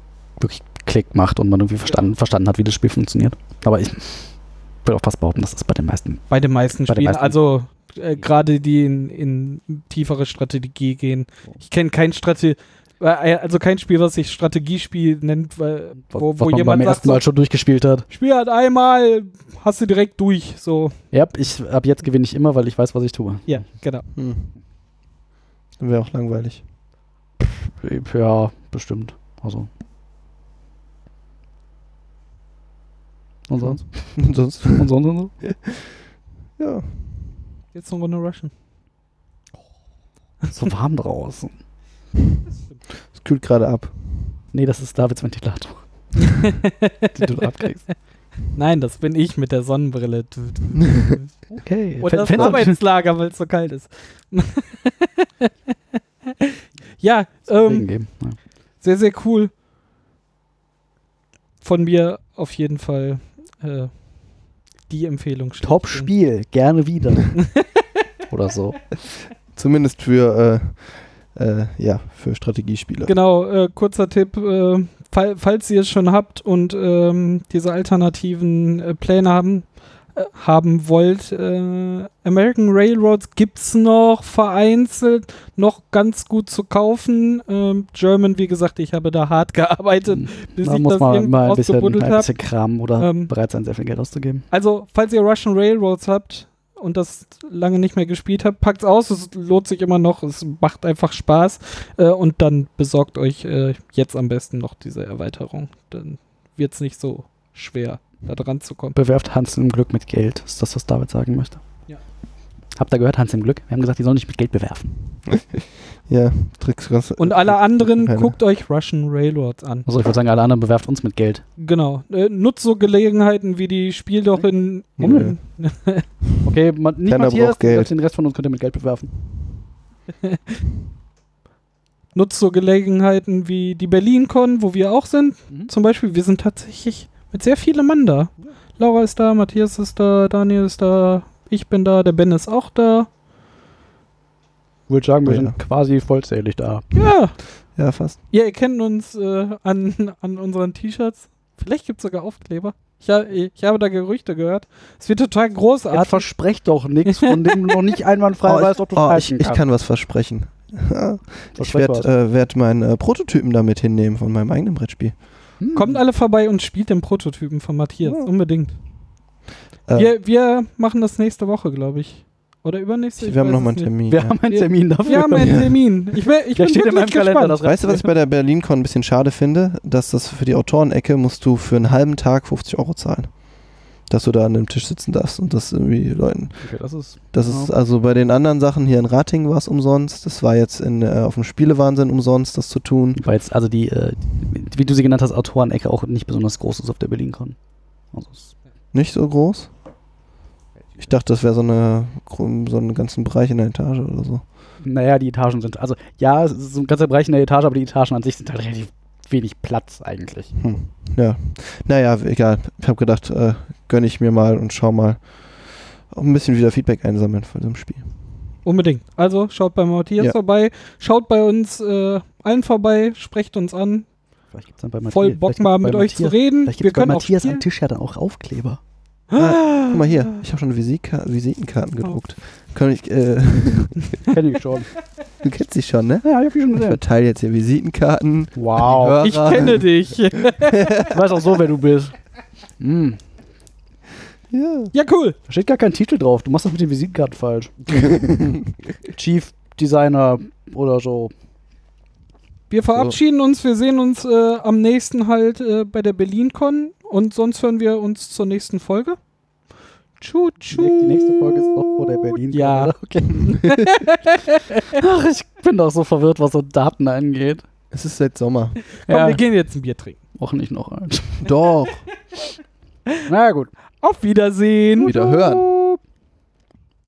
wirklich Klick macht und man irgendwie verstanden, verstanden hat, wie das Spiel funktioniert. Aber ich würde auch fast behaupten, das ist bei den meisten. Bei den meisten Bei den Spielen. meisten. Also äh, gerade die in, in tiefere Strategie gehen. Ich kenne kein Strategie. Also kein Spiel, was sich Strategiespiel nennt, weil, wo, was wo man jemand beim sagt, ersten Mal schon durchgespielt hat. Spiel halt einmal, hast du direkt durch. So, Ja, ich, ab jetzt gewinne ich immer, weil ich weiß, was ich tue. ja, genau. Hm. Wäre auch langweilig. Ja, bestimmt. Also. Und sonst? Und sonst, *laughs* Und sonst und so? ja. Jetzt noch eine Russian. So warm draußen. Es kühlt gerade ab. Nee, das ist Davids Ventilator. *laughs* die du abkriegst. Nein, das bin ich mit der Sonnenbrille. *laughs* Okay. Und das Arbeitslager, weil es so kalt ist. *laughs* ja, ähm, geben. Ja. sehr, sehr cool. Von mir auf jeden Fall äh, die Empfehlung. Top-Spiel, gerne wieder. Oder so. Zumindest für, äh, äh, ja, für Strategiespieler. Genau, äh, kurzer Tipp, äh, fall, falls ihr es schon habt und ähm, diese alternativen äh, Pläne haben, äh, haben wollt. Äh, American Railroads gibt's noch vereinzelt, noch ganz gut zu kaufen. Ähm, German, wie gesagt, ich habe da hart gearbeitet, bis Da ich muss das man mal ein bisschen, ein habe. bisschen kramen oder Ähm, bereit sein, sehr viel Geld auszugeben. Also, falls ihr Russian Railroads habt und das lange nicht mehr gespielt habt, packt's aus. Es lohnt sich immer noch. Es macht einfach Spaß. Äh, und dann besorgt euch äh, jetzt am besten noch diese Erweiterung. Dann wird's nicht so schwer, da dran zu kommen. Bewerft Hans im Glück mit Geld. Ist das, was David sagen möchte? Habt ihr gehört, Hans im Glück? Wir haben gesagt, die sollen nicht mit Geld bewerfen. *laughs* Ja, Tricks ganz. Und alle anderen, keine. guckt euch Russian Railroads an. Also ich würde sagen, alle anderen bewerft uns mit Geld. Genau. Äh, nutzt so Gelegenheiten wie die Spiel doch in. Nö. *laughs* Okay, ma nicht Keiner Matthias, braucht Geld. den Rest von uns könnt ihr mit Geld bewerfen. *laughs* nutzt so Gelegenheiten wie die BerlinCon, wo wir auch sind. Mhm. Zum Beispiel, wir sind tatsächlich mit sehr vielen Mann da. Laura ist da, Matthias ist da, Daniel ist da, ich bin da, der Ben ist auch da. Ich würde sagen, wir Ja. sind quasi vollzählig da. Ja, Ja, fast. ihr erkennt uns äh, an, an unseren T-Shirts. Vielleicht gibt es sogar Aufkleber. Ich, ha ich habe da Gerüchte gehört. Es wird total Jetzt großartig. versprecht doch nichts, von dem du noch nicht einwandfrei *laughs* Oh, weißt, ich, ob du oh, ich, halten ich kann was versprechen. ich werde äh, werd meinen äh, Prototypen damit hinnehmen von meinem eigenen Brettspiel. Hm. Kommt alle vorbei und spielt den Prototypen von Matthias. Ja. Unbedingt. Äh, Wir, wir machen das nächste Woche, glaube ich. Oder übernächste? Ich wir haben nochmal einen nicht. Termin. Wir ja. haben einen Termin dafür. Wir haben einen *laughs* Termin. Ich, will, ich bin steht in meinem wirklich Kalender. gespannt. Das Weißt du, was ich bei der BerlinCon ein bisschen schade finde? Dass das für die Autorenecke musst du für einen halben Tag 50 Euro zahlen. Dass du da an dem Tisch sitzen darfst und das irgendwie Leuten. Okay, das ist Das ist also bei den anderen Sachen hier in Rating war es umsonst. Das war jetzt in, äh, auf dem Spielewahnsinn umsonst, das zu tun. weil jetzt also die, äh, wie du sie genannt hast, Autorenecke auch nicht besonders groß ist auf der BerlinCon. Also Nicht so groß. Ich dachte, das wäre so eine so einen ganzen Bereich in der Etage oder so. naja, die Etagen sind, also ja, es ist so ein ganzer Bereich in der Etage, aber die Etagen an sich sind halt relativ wenig Platz eigentlich. Hm. Ja. Naja, egal. Ich habe gedacht, äh, gönne ich mir mal und schau mal. Auch ein bisschen wieder Feedback einsammeln von dem Spiel. Unbedingt. Also schaut bei Matthias Ja. vorbei, schaut bei uns äh, allen vorbei, sprecht uns an. Vielleicht gibt's dann bei Matthias, Voll Bock gibt's mal mit euch zu Matthias- reden. Vielleicht Wir gibt bei können auch Matthias am. Tisch ja dann auch Aufkleber. Ah, guck mal hier, ich habe schon Visika Visitenkarten gedruckt. Kann ich, äh, *laughs* Kenn ich schon. du kennst dich schon, ne? Ja, ich hab die schon Ich gesehen. verteile jetzt hier Visitenkarten. Wow. Hörer. Ich kenne dich. *laughs* Ich weiß auch so, wer du bist. Hm. Ja. ja, cool. Da steht gar kein Titel drauf. Du machst das mit den Visitenkarten falsch. *laughs* Chief Designer oder so. Wir verabschieden uns. Wir sehen uns äh, am nächsten halt äh, bei der BerlinCon. Und sonst hören wir uns zur nächsten Folge. Tschu, tschu. Die nächste Folge ist noch vor der Berlin. Ja. oder? *laughs* Okay. Ach, ich bin doch so verwirrt, was so Daten angeht. Es ist seit Sommer. Komm, Ja. wir gehen jetzt ein Bier trinken. Auch nicht noch eins. Doch. *laughs* Na gut. Auf Wiedersehen. Wieder hören.